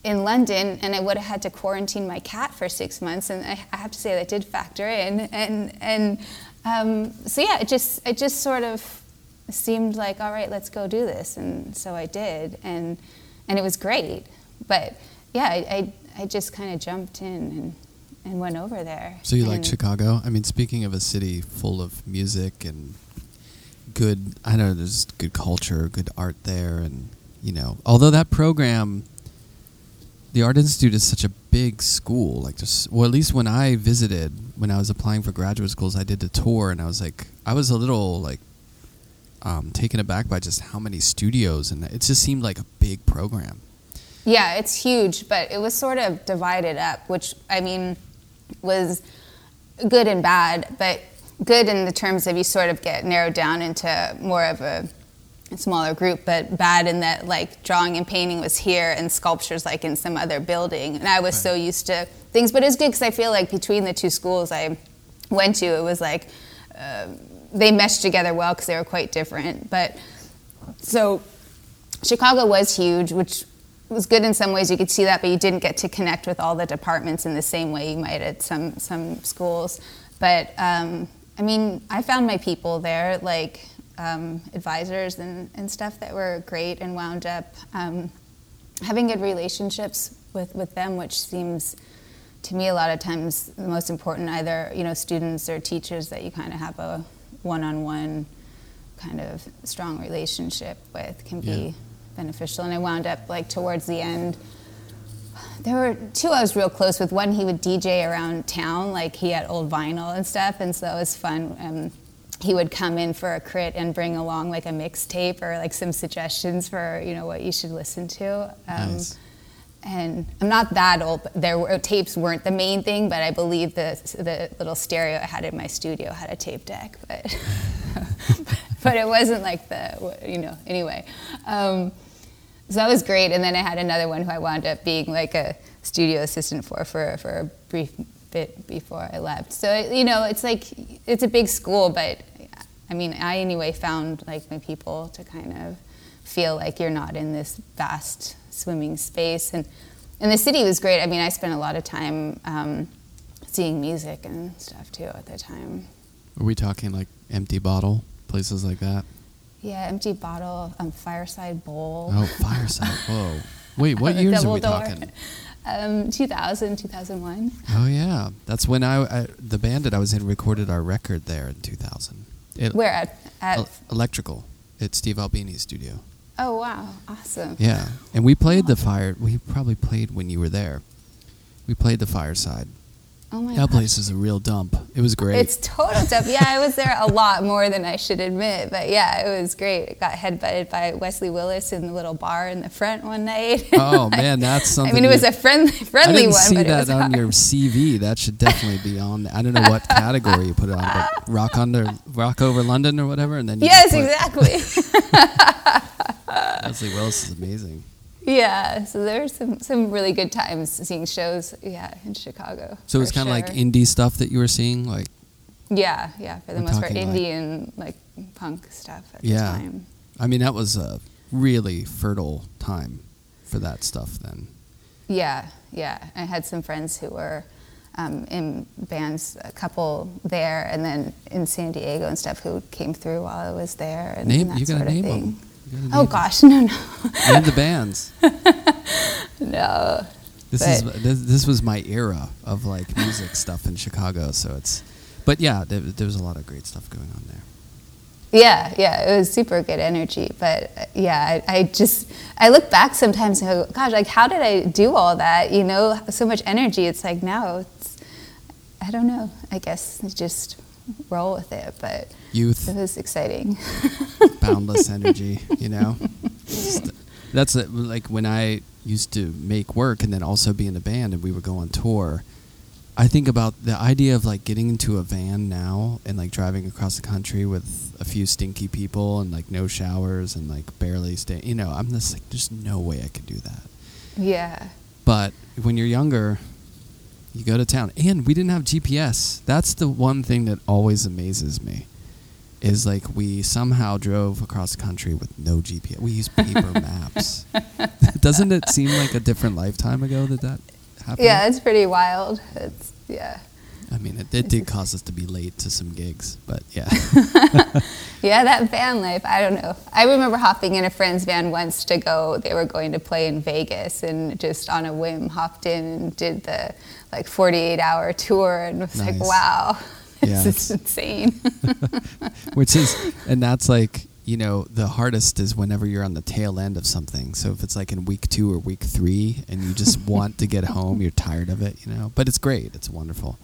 in London, and I would have had to quarantine my cat for six months, and I, I have to say that did factor in. And and um, so yeah, it just it just sort of seemed like all right, let's go do this, and so I did, and and it was great. But yeah, I I, I just kind of jumped in and and went over there. So you like Chicago? I mean, speaking of a city full of music and good, I know there's good culture, good art there, and you know, although that program the Art Institute is such a big school. Like just well, at least when I visited, when I was applying for graduate schools, I did a tour, and I was like, I was a little like um, taken aback by just how many studios, and it just seemed like a big program. Yeah, it's huge, but it was sort of divided up, which I mean was good and bad, but good in the terms of you sort of get narrowed down into more of a smaller group, but bad in that like drawing and painting was here and sculptures like in some other building. And I was so used to things, but it's good because I feel like between the two schools I went to, it was like uh, they meshed together well because they were quite different. But so Chicago was huge, which was good in some ways. You could see that, but you didn't get to connect with all the departments in the same way you might at some some schools. But um, I mean, I found my people there, like um, advisors and, and stuff that were great, and wound up um, having good relationships with, with them, which seems to me a lot of times the most important. Either you know students or teachers that you kind of have a one-on-one kind of strong relationship with can Yeah. be beneficial. And I wound up like towards the end. There were two I was real close with. One, he would DJ around town, like he had old vinyl and stuff, and so it was fun. Um, he would come in for a crit and bring along like a mixtape or like some suggestions for you know what you should listen to. Um, Nice. And I'm not that old. But there were tapes weren't the main thing, but I believe the the little stereo I had in my studio had a tape deck, but but it wasn't like the you know anyway. Um, so that was great. And then I had another one who I wound up being like a studio assistant for for, for a brief bit before I left. So you know, it's like it's a big school, but I mean, I anyway found like my people to kind of feel like you're not in this vast swimming space. And and the city was great. I mean, I spent a lot of time um, seeing music and stuff too at the time. Are we talking like empty bottle places like that? Yeah, empty bottle, um, fireside bowl. Oh, fireside. Whoa. Wait, what years are we door. talking? Um, 2000, 2001. Oh yeah, that's when I, I the band that I was in recorded our record there in 2000. It, Where at? at El- electrical at Steve Albini's studio. oh wow, awesome. Yeah, and we played the fire. We probably played when you were there. We played the fireside. Oh my That gosh. place is a real dump. It was great. It's total dump. Yeah, I was there a lot more than I should admit, but yeah, it was great. I got headbutted by Wesley Willis in the little bar in the front one night. oh man, that's something. I mean, it was a friendly, I friendly didn't one, see but it that on hard. your CV. That should definitely be on. I don't know what category you put it on, but rock under, rock over London or whatever, and then you Yes, exactly. Wesley Willis is amazing. Yeah, so there were some, some really good times seeing shows. Yeah, in Chicago. So it was kind of like indie stuff that you were seeing, like Yeah, yeah, for the most part, talking like- indie and like punk stuff at Yeah. the time. I mean, that was a really fertile time for that stuff then. Yeah, yeah. I had some friends who were um, in bands, a couple there, and then in San Diego and stuff, who came through while I was there. And, Name, and that you sort of name thing. them. Oh gosh, no, no. Name the bands. no. This is this, this was my era of like music stuff in Chicago, so it's. But yeah, there, there was a lot of great stuff going on there. Yeah, yeah, it was super good energy. But uh, yeah, I, I just I look back sometimes and go, gosh, like how did I do all that? You know, so much energy. It's like now it's I don't know. I guess it's just roll with it. But Youth, it was exciting. boundless energy, you know. That's it, like when I used to make work and then also be in a band and we would go on tour. I think about the idea of like getting into a van now and like driving across the country with a few stinky people and like no showers and like barely stay. You know, I'm just like, there's no way I could do that. yeah. But when you're younger, you go to town, and we didn't have GPS. That's the one thing that always amazes me. Is like we somehow drove across the country with no GPS. We used paper maps. Doesn't it seem like a different lifetime ago that that happened? Yeah, it's pretty wild. It's yeah. I mean, it, it did cause us to be late to some gigs, but yeah. Yeah, that van life, I don't know. I remember hopping in a friend's van once to go, they were going to play in Vegas and just on a whim hopped in and did the like 48 hour tour and was like, Nice. wow, this Yeah, is it's- insane. Which is, and that's like, you know, the hardest is whenever you're on the tail end of something. So if it's like in week two or week three and you just want to get home, you're tired of it, you know. But it's great. It's wonderful.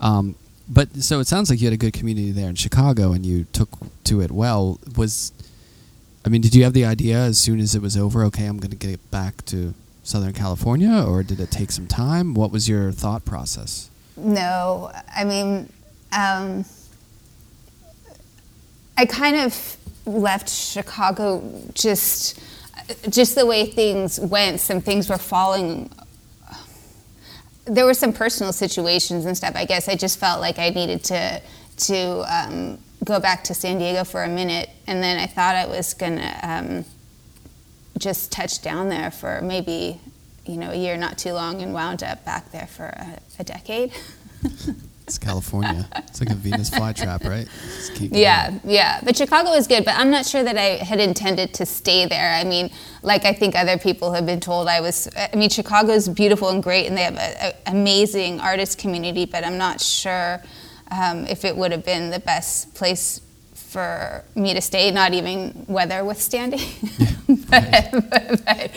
Um, but so it sounds like you had a good community there in Chicago and you took to it well. Was, I mean, did you have the idea as soon as it was over, okay, I'm going to get back to Southern California, or did it take some time? What was your thought process? No, I mean, um, I kind of left Chicago, just just the way things went, some things were falling. There were some personal situations and stuff. I guess I just felt like I needed to to um, go back to San Diego for a minute, and then I thought I was gonna um, just touch down there for maybe you know a year, not too long, and wound up back there for a, a decade. It's California. It's like a Venus flytrap, right? Yeah, going. yeah. But Chicago is good, but I'm not sure that I had intended to stay there. I mean, like I think other people have been told I was, I mean, Chicago is beautiful and great, and they have an amazing artist community, but I'm not sure um, if it would have been the best place for me to stay, not even weather withstanding. but, but, but,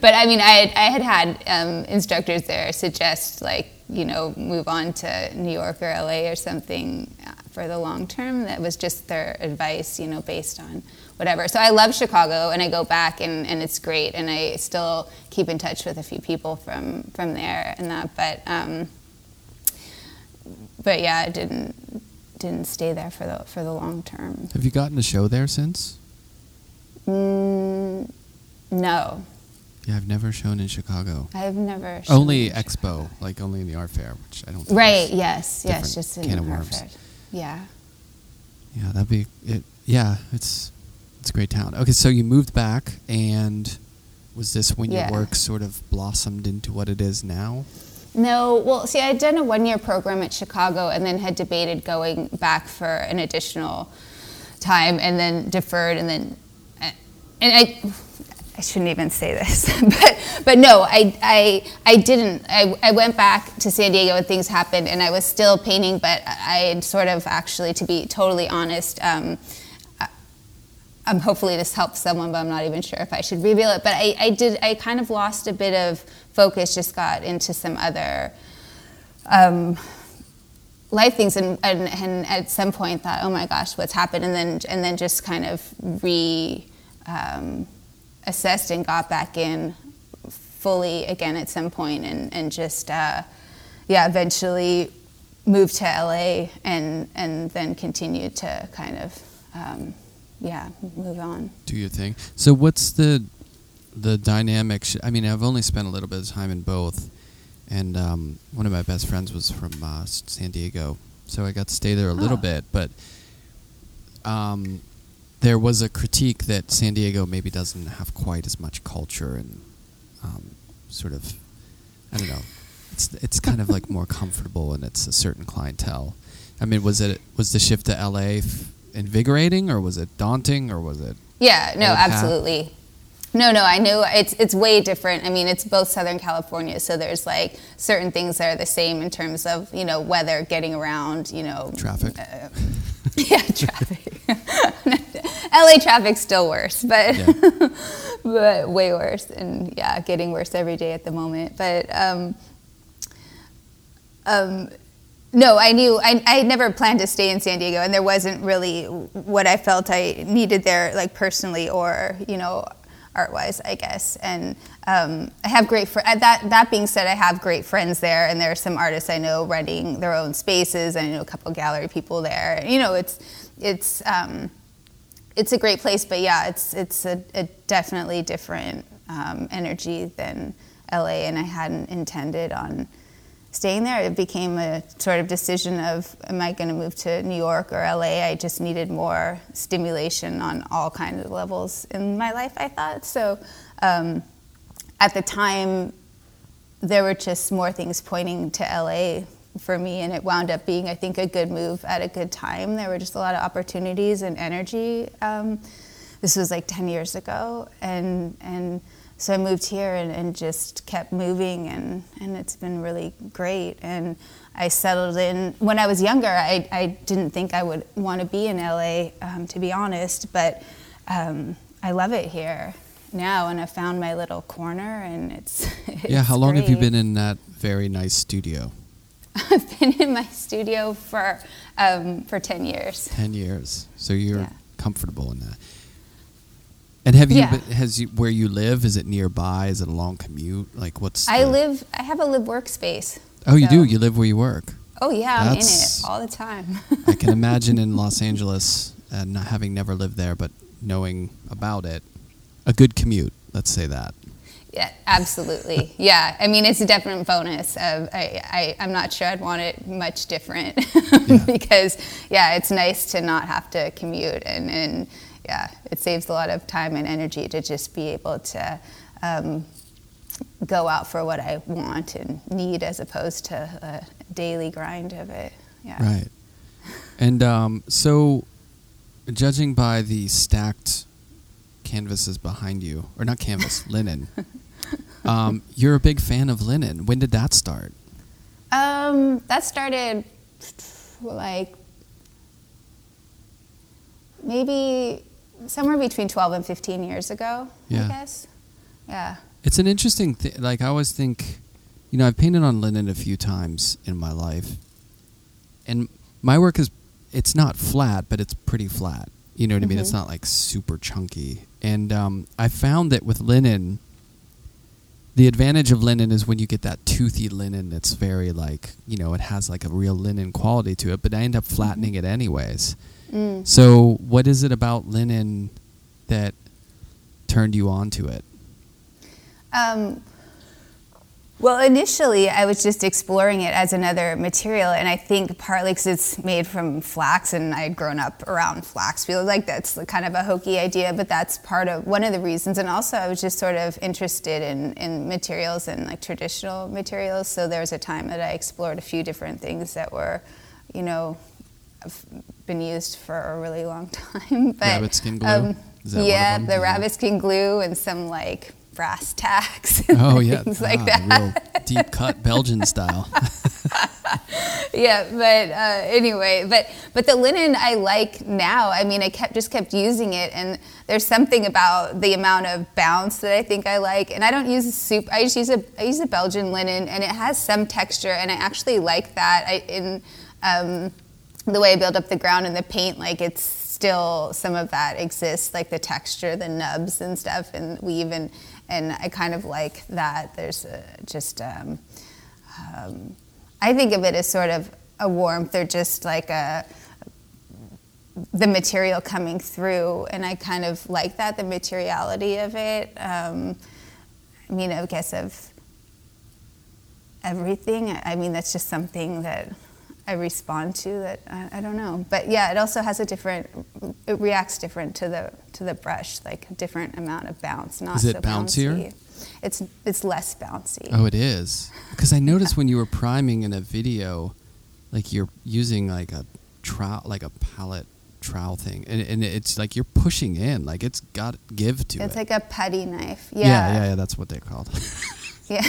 but, I mean, I, I had had um, instructors there suggest, like, you know, move on to New York or LA or something uh, for the long term. That was just their advice, you know, based on whatever. So I love Chicago and I go back and, and it's great. And I still keep in touch with a few people from, from there and that. But, um, but yeah, I didn't, didn't stay there for the, for the long term. Have you gotten a show there since? Mm, no, Yeah, I've never shown in Chicago. I've never. shown Only Expo, Chicago. like only in the art fair, which I don't. Think Right. Yes. Yes. Just in the worms. Hartford. Yeah. Yeah, that'd be it. Yeah, it's it's a great town. Okay, so you moved back, and was this when Yeah. your work sort of blossomed into what it is now? No, well, see, I'd done a one year program at Chicago and then had debated going back for an additional time and then deferred and then, and I, I shouldn't even say this, but, but no, I, I, I didn't. I, I went back to San Diego and things happened and I was still painting, but I had sort of actually, to be totally honest, um, um, hopefully this helps someone, but I'm not even sure if I should reveal it. But I, I did, I kind of lost a bit of focus, just got into some other um, life things, and, and, and at some point thought, oh my gosh, what's happened? And then, and then just kind of re um, assessed and got back in fully again at some point, and, and just, uh, yeah, eventually moved to LA and, and then continued to kind of. Um, yeah, move on. Do your thing. So what's the the dynamic? Sh- I mean, I've only spent a little bit of time in both, and um, one of my best friends was from uh, San Diego, so I got to stay there a little Oh. bit. But um, there was a critique that San Diego maybe doesn't have quite as much culture and um, sort of, I don't know. It's it's kind of like more comfortable and it's a certain clientele. I mean, was it was the shift to LA f- invigorating or was it daunting or was it? Yeah, no, hat. absolutely. No, no, I knew it's it's way different. I mean, it's both Southern California, so there's like certain things that are the same in terms of you know weather, getting around, you know, Traffic. Uh, yeah, traffic. LA traffic's still worse, but Yeah. but way worse, and yeah, getting worse every day at the moment. But um, um, no, I knew I, I never planned to stay in San Diego, and there wasn't really what I felt I needed there, like personally or you know, art wise, I guess. And um, I have great fr- uh, that. That being said, I have great friends there, and there are some artists I know running their own spaces, and I know a couple gallery people there. You know, it's it's um, it's a great place, but yeah, it's it's a, a definitely different um, energy than LA, and I hadn't intended on staying there. It became a sort of decision of, am I going to move to New York or LA? I just needed more stimulation on all kinds of levels in my life. I thought so. Um, at the time, there were just more things pointing to LA for me, and it wound up being, I think, a good move at a good time. There were just a lot of opportunities and energy. Um, this was like 10 years ago, and and so I moved here and, and just kept moving, and, and it's been really great. And I settled in. When I was younger, I, I didn't think I would want to be in LA, um, to be honest, but um, I love it here now, and I found my little corner, and it's, yeah. How long have you been in that very nice studio? I've been in my studio for um, for ten years. Ten years. So you're Yeah. comfortable in that. And have you? Yeah. been- Has you where you live? Is it nearby? Is it a long commute? Like what's? I the- live. I have a live workspace. Oh, you do. You live where you work. Oh yeah, I'm in it all the time. I can imagine in Los Angeles, and not having never lived there, but knowing about it, a good commute. Let's say that. Yeah, absolutely. yeah, I mean, it's a definite bonus. Of I, I, I'm not sure I'd want it much different because, yeah, it's nice to not have to commute, and, and yeah, it saves a lot of time and energy to just be able to um, go out for what I want and need as opposed to a daily grind of it. Yeah. Right. And um, so, judging by the stacked canvases behind you, or not canvas, linen, um, you're a big fan of linen. When did that start? Um, that started like maybe somewhere between 12 and 15 years ago, Yeah. I guess. Yeah. It's an interesting thing. Like I always think, you know, I've painted on linen a few times in my life, and my work is it's not flat, but it's pretty flat. You know what I mean? It's Mhm. not like super chunky. And um, I found that with linen, the advantage of linen is when you get that toothy linen that's very like you know it has like a real linen quality to it, but I end up flattening it anyways. Mm. So what is it about linen that turned you on to it? Um, well, initially, I was just exploring it as another material, and I think partly because it's made from flax, and I had grown up around flax. Feel like that's kind of a hokey idea, but that's part of one of the reasons. And also, I was just sort of interested in, in materials and like traditional materials. So there was a time that I explored a few different things that were, you know, been used for a really long time. But, Rabbit skin glue? Um, Is that one of yeah, the rabbit skin glue and some like brass tacks. Oh yeah, things like Ah, that. real deep cut Belgian style. yeah, but uh, anyway, but but the linen I like now. I mean, I kept just kept using it, and there's something about the amount of bounce that I think I like. And I don't use a soup. I just use a I use a Belgian linen, and it has some texture, and I actually like that. I in um, the way I build up the ground and the paint, like it's still some of that exists, like the texture, the nubs and stuff, and weave, and and I kind of like that. There's a, just. Um, um, I think of it as sort of a warmth or just like a the material coming through, and I kind of like that the materiality of it. Um, I mean, I guess of everything. I I mean, that's just something that I respond to. That I, I don't know, but yeah, it also has a different. It reacts different to the to the brush, like a different amount of bounce. Not Is it so bouncier? bouncy. It's it's less bouncy. Oh, it is. Because I noticed when you were priming in a video, like you're using like a trowel, like a palette trowel thing, and, and it's like you're pushing in, like it's got give to It's it. It's like a putty knife. yeah, yeah, yeah. That's what they're called. Yeah,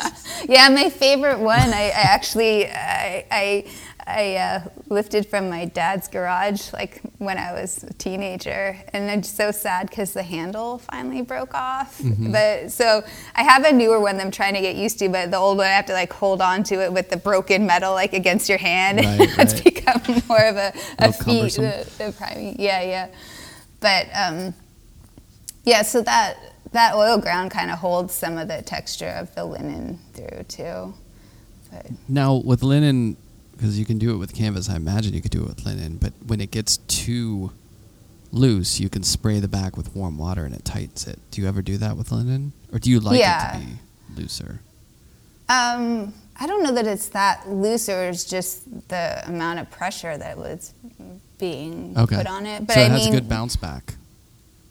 yeah. My favorite one. I, I actually I I, I uh, lifted from my dad's garage like when I was a teenager, and I'm so sad because the handle finally broke off. Mm-hmm. But so I have a newer one that I'm trying to get used to, but the old one I have to like hold on to it with the broken metal like against your hand. Right, it's right. become more of a, a feat. The, the priming. Yeah, yeah. But um, yeah, so that that oil ground kind of holds some of the texture of the linen through too. But now with linen, because you can do it with canvas, I imagine you could do it with linen. But when it gets too loose, you can spray the back with warm water and it tightens it. Do you ever do that with linen, or do you like Yeah. it to be looser? um, I don't know that it's that looser. It's just the amount of pressure that was being Okay. put on it. But so I it has mean, a good bounce back.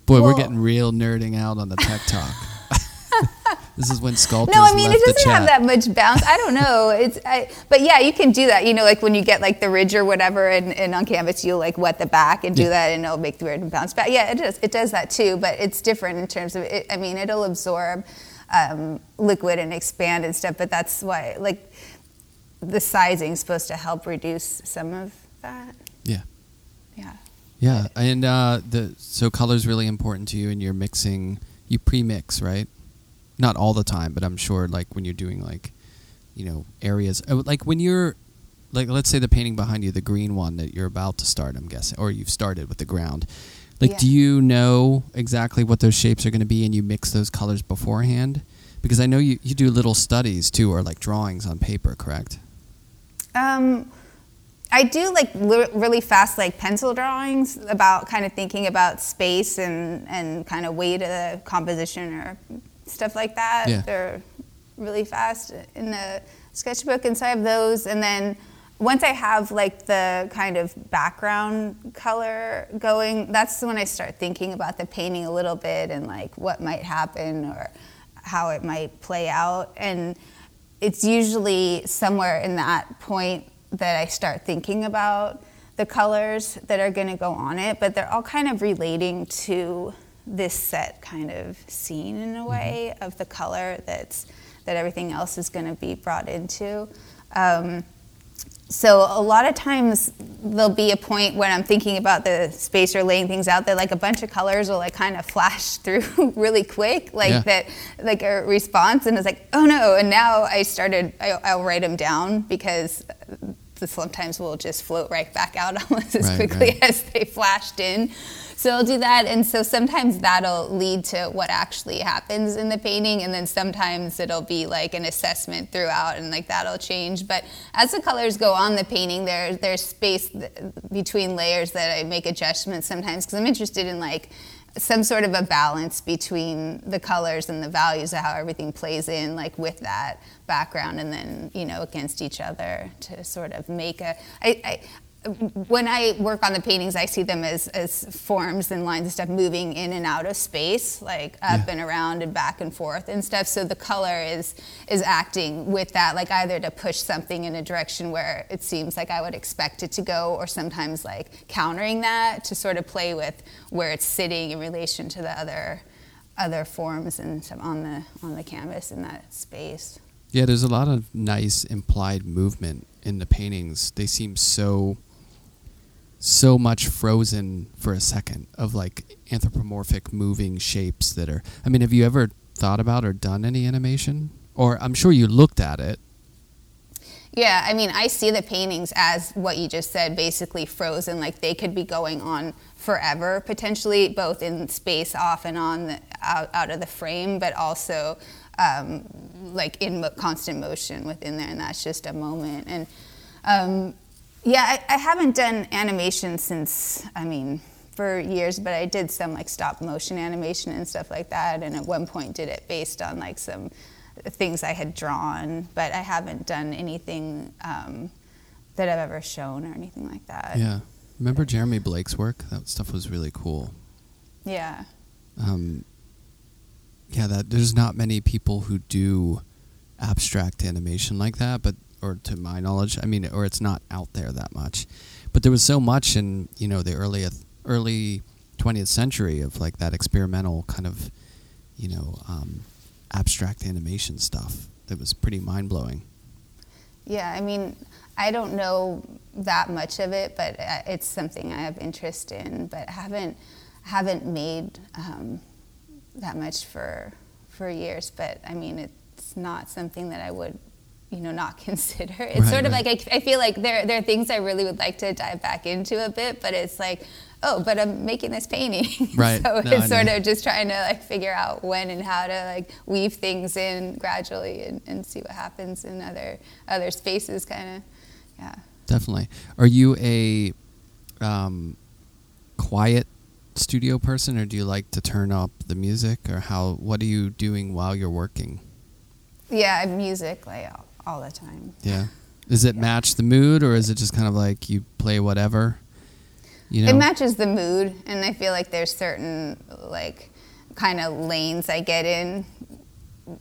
Boy, we're getting real nerding out on the tech talk. this is when sculptors No, I mean it doesn't have that much bounce. I don't know. It's, I, but yeah, you can do that. You know, like when you get like the ridge or whatever, and, and on canvas you'll like wet the back and do Yeah. that, and it'll make the weird and bounce back. Yeah, it does. It does that too, but it's different in terms of. It, I mean, it'll absorb um, liquid and expand and stuff. But that's why, like, the sizing's supposed to help reduce some of that. Yeah. Yeah. And uh, the so color's really important to you, and you're mixing. You pre-mix, right? Not all the time, but I'm sure, like when you're doing like, you know, areas uh, like when you're, like let's say the painting behind you, the green one that you're about to start. I'm guessing, or you've started with the ground. Like, Yeah. do you know exactly what those shapes are going to be, and you mix those colors beforehand? Because I know you, you do little studies too, or like drawings on paper, correct? Um, I do like li- really fast like pencil drawings about kind of thinking about space and and kind of weight of the composition or stuff like that. Yeah. They're really fast in the sketchbook, and so I have those, and then once I have like the kind of background color going, that's when I start thinking about the painting a little bit and like what might happen or how it might play out. And it's usually somewhere in that point that I start thinking about the colors that are going to go on it, but they're all kind of relating to this set kind of scene in a way of the color that's that everything else is going to be brought into. Um, so a lot of times there'll be a point when I'm thinking about the space or laying things out that like a bunch of colors will like kind of flash through really quick, like Yeah. that, like a response, and it's like, oh no! And now I started, I, I'll write them down because the sometimes will just float right back out almost as Right, quickly right. as they flashed in. So I'll do that, and so sometimes that'll lead to what actually happens in the painting, and then sometimes it'll be like an assessment throughout, and like that'll change. But as the colors go on the painting, there there's space th- between layers that I make adjustments sometimes because I'm interested in like some sort of a balance between the colors and the values of how everything plays in, like with that background, and then you know against each other to sort of make a. I, I, when I work on the paintings, I see them as, as forms and lines and stuff moving in and out of space, like up Yeah. and around and back and forth and stuff. So the color is is acting with that, like either to push something in a direction where it seems like I would expect it to go, or sometimes like countering that to sort of play with where it's sitting in relation to the other other forms and stuff on the on the canvas in that space. Yeah, there's a lot of nice implied movement in the paintings. They seem so so much frozen for a second of like anthropomorphic moving shapes that are I mean, have you ever thought about or done any animation? Or I'm sure you looked at it. Yeah, I mean, I see the paintings as what you just said, basically frozen. Like they could be going on forever, potentially, both in space, off and on, the, out, out of the frame, but also um, like in mo- constant motion within there, and that's just a moment. And um, yeah, I, I haven't done animation since, I mean, for years, but I did some like stop motion animation and stuff like that, and at one point did it based on like some things I had drawn, but I haven't done anything um, that I've ever shown or anything like that. Yeah. Remember Jeremy Blake's work? That stuff was really cool. Yeah. um, yeah, that there's not many people who do abstract animation like that, but or to my knowledge, I mean, or it's not out there that much. But there was so much in you know the early early 20th century of like that experimental kind of you know um, abstract animation stuff that was pretty mind blowing. Yeah, I mean, I don't know that much of it, but uh, it's something I have interest in, but haven't haven't made um, that much for for years. But I mean, it's not something that I would, you know, not consider. It's Right, sort of right. like I, I feel like there there are things I really would like to dive back into a bit, but it's like. Oh, but I'm making this painting, Right. so No, it's sort of just trying to like figure out when and how to like weave things in gradually and, and see what happens in other other spaces, kind of. Yeah. Definitely. Are you a um, quiet studio person, or do you like to turn up the music, or how? What are you doing while you're working? Yeah, music like all, the time. Yeah. Does it Yeah. match the mood, or is it just kind of like you play whatever? You know. It matches the mood, and I feel like there's certain like kind of lanes I get in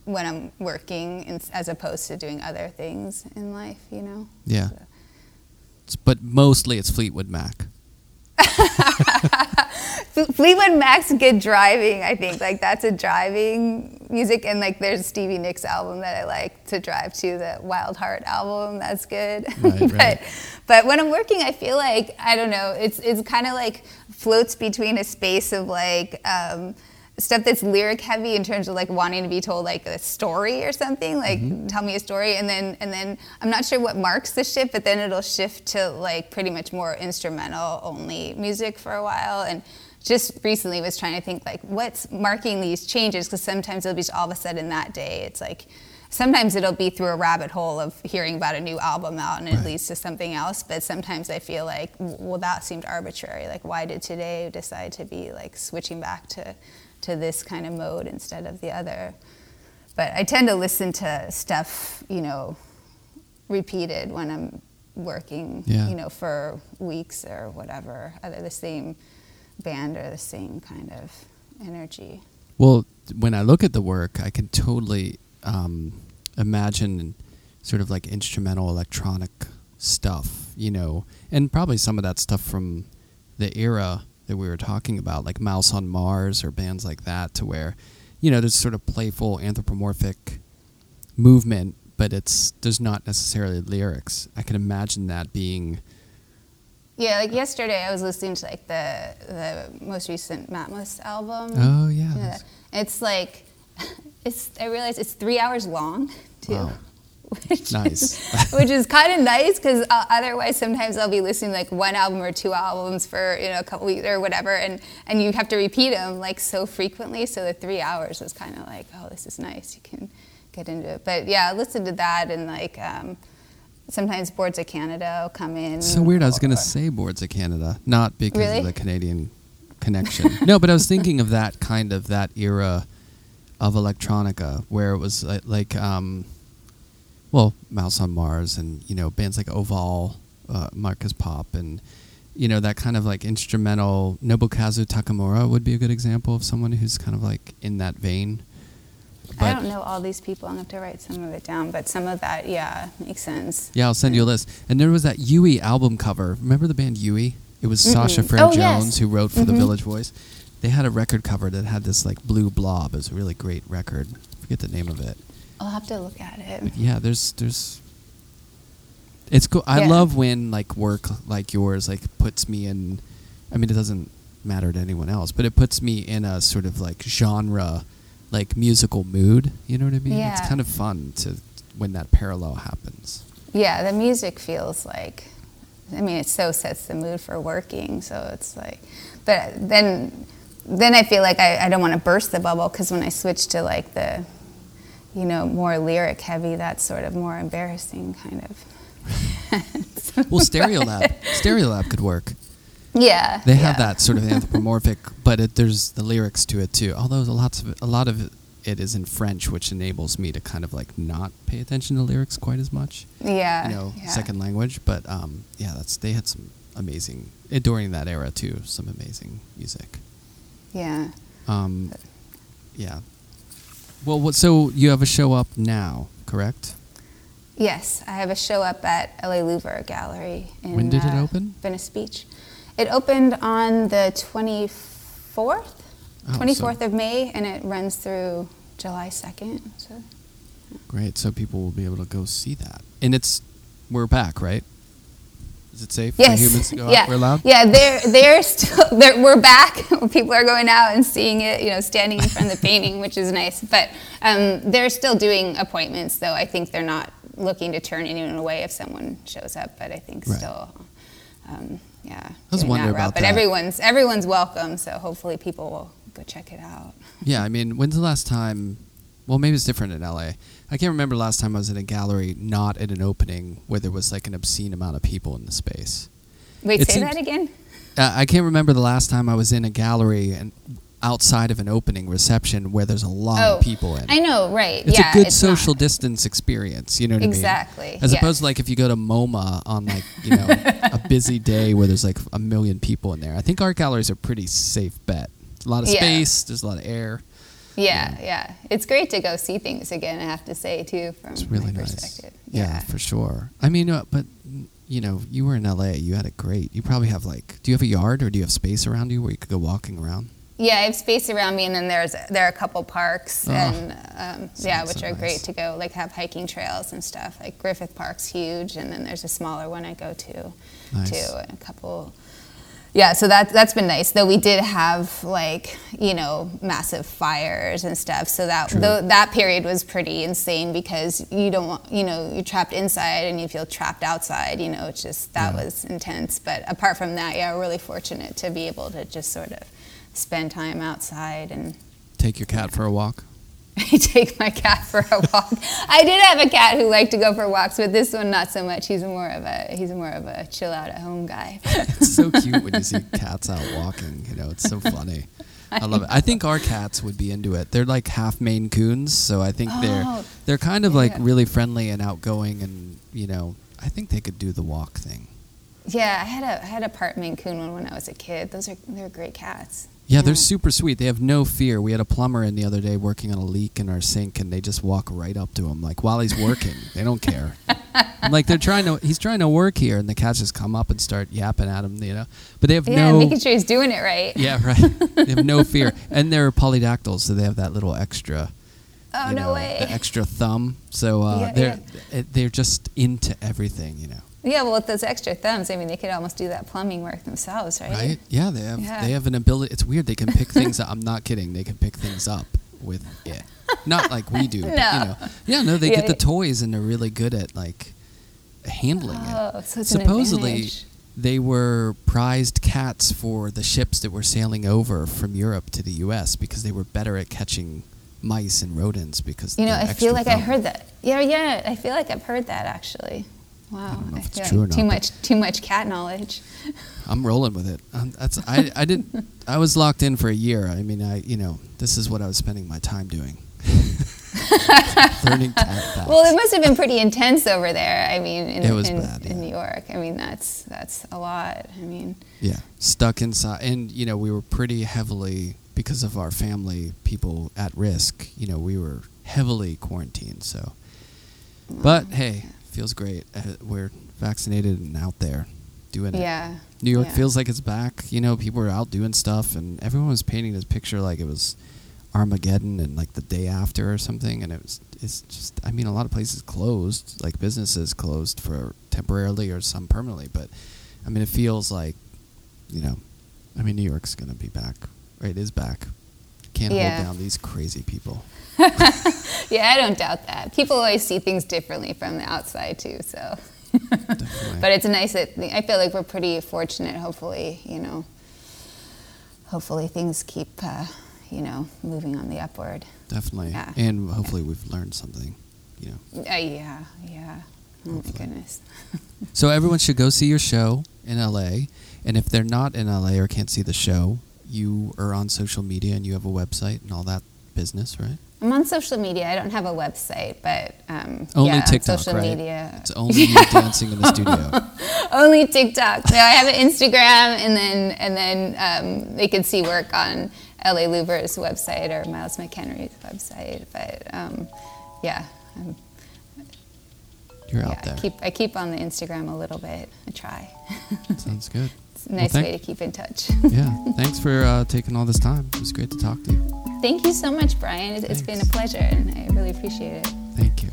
when I'm working, in, as opposed to doing other things in life. You know. yeah. It's- But mostly it's Fleetwood Mac. Fle- Fleetwood Mac's good driving. I think like that's a driving music, and like there's Stevie Nicks album that I like to drive to, the Wild Heart album. That's good. Right, but right. but when I'm working, I feel like I don't know. It's it's kind of like floats between a space of like. Um, stuff that's lyric heavy in terms of like wanting to be told like a story or something like Mm-hmm. tell me a story. And then and then i'm not sure what marks the shift but then it'll shift to like pretty much more instrumental only music for a while. And just recently was trying to think like what's marking these changes? Because sometimes it'll be all of a sudden that day it's like sometimes it'll be through a rabbit hole of hearing about a new album out and it Right. leads to something else. But sometimes i feel like well that seemed arbitrary. Like why did today decide to be like switching back to to this kind of mode instead of the other but i tend to listen to stuff you know repeated when i'm working Yeah. you know for weeks or whatever either the same band or the same kind of energy Well, when I look at the work, I can totally um, imagine sort of like instrumental electronic stuff, you know, and probably some of that stuff from the era that we were talking about, like Mouse on Mars or bands like that, to where, you know, there's sort of playful anthropomorphic movement, but it's there's not necessarily lyrics. I can imagine that being Yeah, like yesterday I was listening to like the the most recent Matmos album. Oh, yeah. Know? It's like it's I realized it's three hours long too. Wow. Which Nice. Is, which is kind of nice because uh, otherwise sometimes I'll be listening to like one album or two albums for you know a couple weeks or whatever, and and you have to repeat them like so frequently. So the three hours was kind of like, oh, this is nice. You can get into it. But yeah, I listened to that and like. Um, Sometimes Boards of Canada will come in. So weird. I was going to say Boards of Canada, not because Really? of the Canadian connection. no, but I was thinking of that kind of that era of electronica where it was like, like um, well, Mouse on Mars and you know bands like Oval, uh, Markus Popp, and you know that kind of like instrumental. Nobukazu Takemura would be a good example of someone who's kind of like in that vein. I don't know all these people. I'm going to have to write some of it down, but some of that, yeah, makes sense. Yeah, I'll send you a list. And there was that Ui album cover. Remember the band Ui? It was Sasha Mm-mm. Frere Oh, Jones yes. who wrote for the Mhm. Village Voice. They had a record cover that had this like blue blob. It was a really great record. I forget the name of it. I'll have to look at it. Yeah, there's there's it's cool. I Yeah. love when like work like yours like puts me in I mean it doesn't matter to anyone else, but it puts me in a sort of like genre like musical mood, you know what I mean? Yeah. It's kind of fun to when that parallel happens. Yeah, the music feels like, I mean, it so sets the mood for working. So it's like, but then, then I feel like I, I don't want to burst the bubble because when I switch to like the, you know, more lyric heavy, that's sort of more embarrassing kind of. Well, Stereolab, Stereolab could work. Yeah. They have yeah. that sort of anthropomorphic, but it, there's the lyrics to it too. Although a lots of a lot of it is in French, which enables me to kind of like not pay attention to lyrics quite as much. Yeah. you know, yeah. second language. But um, yeah, that's they had some amazing eh, during that era too. Some amazing music. Yeah. Um, yeah. Well, what, so you have a show up now, correct? Yes, I have a show up at LA Louver Gallery in When did it uh, open? Venice Beach. It opened on the 24th, Oh, 24th so- of May, and it runs through July 2nd. So. Great. So people will be able to go see that, and it's we're back, right? Is it safe Yes. for humans to go yeah. out? We're allowed. Yeah, they're they're still they're, we're back. People are going out and seeing it. You know, standing in front of the painting, which is nice. But um, they're still doing appointments, though. I think they're not looking to turn anyone away if someone shows up. But I think Right. still, um, yeah. I was wondering route. about But that. everyone's everyone's welcome. So hopefully people will go check it out. Yeah, I mean, when's the last time? Well, maybe it's different in LA. I can't remember last time I was in a gallery not at an opening where there was like an obscene amount of people in the space. Wait, It say seems- that again. Uh, I can't remember the last time I was in a gallery and outside of an opening reception where there's a lot Oh, of people in. I know, right? It's yeah, a good social not. distance experience. You know what Exactly, I mean? Exactly. As yes. opposed to like if you go to MoMA on like you know a busy day where there's like a million people in there. I think art galleries are a pretty safe bet. A lot of Yeah. space. There's a lot of air. Yeah, yeah. It's great to go see things again. I have to say too, from It's really my nice. perspective. Yeah, for sure. I mean, uh, but you know, you were in LA. You had it great. You probably have like, do you have a yard or do you have space around you where you could go walking around? Yeah, I have space around me, and then there's there are a couple parks, Oh. and um, yeah, which so are nice. great to go. Like have hiking trails and stuff. Like Griffith Park's huge, and then there's a smaller one I go to, Nice. too, and a couple. Yeah, so that that's been nice. Though we did have like you know massive fires and stuff, so that though that period was pretty insane because you don't want you know you're trapped inside and you feel trapped outside. You know, it's just that Yeah. was intense. But apart from that, yeah, we're really fortunate to be able to just sort of spend time outside and Take your cat for a walk. I take my cat for a walk. I did have a cat who liked to go for walks, but this one not so much. He's more of a he's more of a chill out at home guy. It's so cute when you see cats out walking. You know, it's so funny. I love it. I think our cats would be into it. They're like half Maine Coons, so I think they're Oh, they're kind of like really friendly and outgoing, and you know, I think they could do the walk thing. Yeah, I had a I had a part Maine Coon one when I was a kid. Those are they're great cats. Yeah, they're super sweet. They have no fear. We had a plumber in the other day working on a leak in our sink, and they just walk right up to him, like while he's working. they don't care. I'm like they're trying to. He's trying to work here, and the cats just come up and start yapping at him. You know, but they have no. Yeah, no. making sure he's doing it right. yeah, right. they have no fear, and they're polydactyls, so they have that little extra. Oh you no know, way. The extra thumb. So uh, Yeah, they're eh, they're just into everything. You know. Yeah, well, with those extra thumbs, I mean, they could almost do that plumbing work themselves, right? Right? Yeah, they have Yeah. they have an ability. It's weird. They can pick things up. I'm not kidding. They can pick things up with it. Not like we do. but, No. You know. Yeah, no, they Yeah, get the toys and they're really good at like handling Oh, it. so it's Supposedly they were prized cats for the ships that were sailing over from Europe to the US because they were better at catching mice and rodents because You know, I feel like extra I heard that. Yeah, yeah, I feel like I've heard that actually. Wow, don't know if it's feel true like too not, much, too much cat knowledge. I'm rolling with it. Um, that's I, I didn't I was locked in for a year. I mean, I you know, this is what I was spending my time doing. Learning cat facts. Well, it must have been pretty intense over there. I mean, in, in, bad, in. New York. I mean, that's that's a lot. I mean, Yeah, stuck inside, and you know we were pretty heavily because of our family, people at risk. You know we were heavily quarantined. So, but hey, feels great. Uh, we're vaccinated and out there doing it. yeah. New York yeah. feels like it's back. You know, people are out doing stuff, and everyone was painting this picture like it was Armageddon and like the day after or something. And it was, it's just, I mean, a lot of places closed, like businesses closed for temporarily or some permanently. But I mean, it feels like, you know, I mean, New York's gonna be back. Or it is back. Can't Yeah. hold down these crazy people. Yeah, I don't doubt that. People always see things differently from the outside too. So, but it's nice that I feel like we're pretty fortunate. Hopefully, you know, hopefully things keep, uh, you know, moving on the upward. Definitely. Yeah. And hopefully we've learned something. You know. Uh, yeah, yeah. Oh my goodness. So everyone should go see your show in LA. And if they're not in LA or can't see the show, you are on social media and you have a website and all that business, right? I'm on social media. I don't have a website, but um, Only yeah, TikTok, social right? media. It's only you dancing in the studio. Only TikTok. No, I have an Instagram, and then and then um, they can see work on LA Louver's website or Miles McEnery's website. But um, yeah, I'm, You're yeah, out I there. keep I keep on the Instagram a little bit. I try. Sounds good. It's a nice thank- way to keep in touch. Yeah. Thanks for uh, taking all this time. It was great to talk to you. Thank you so much, Brian. It, it's been a pleasure, and I really appreciate it. Thank you.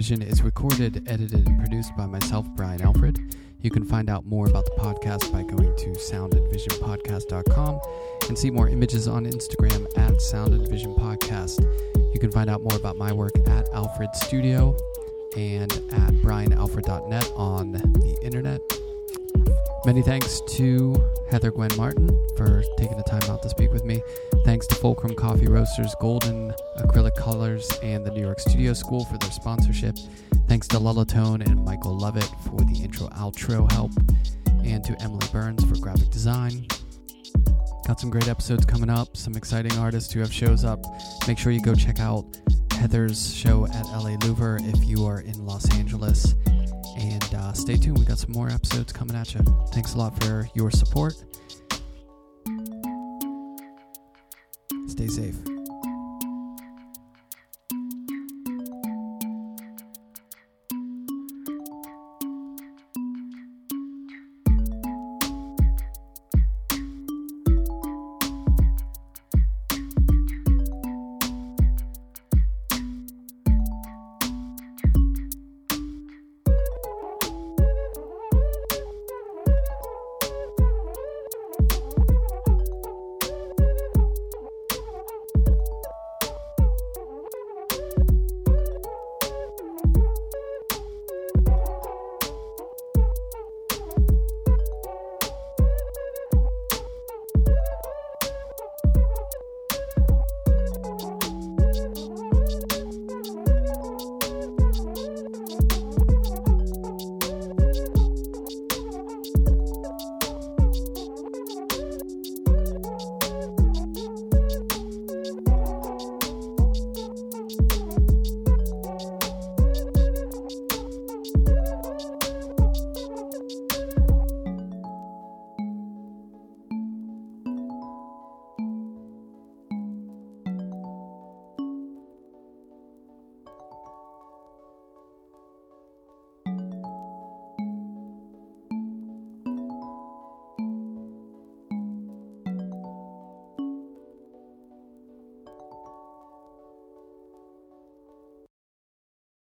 Vision is recorded, edited, and produced by myself, Brian Alfred. You can find out more about the podcast by going to soundandvisionpodcast.com and see more images on Instagram at Sound and Vision Podcast. You can find out more about my work at Alfred Studio and at brianalfred.net on the internet. Many thanks to Heather Gwen Martin for taking the time out to speak with me. Thanks to Fulcrum Coffee Roasters, Golden Acrylic Colors, and the New York Studio School for their sponsorship. Thanks to Lullatone and Michael Lovett for the intro outro help, and to Emily Burns for graphic design. Got some great episodes coming up, some exciting artists who have shows up. Make sure you go check out Heather's show at LA Louver if you are in Los Angeles. And uh, stay tuned, we got some more episodes coming at you. Thanks a lot for your support. Stay safe.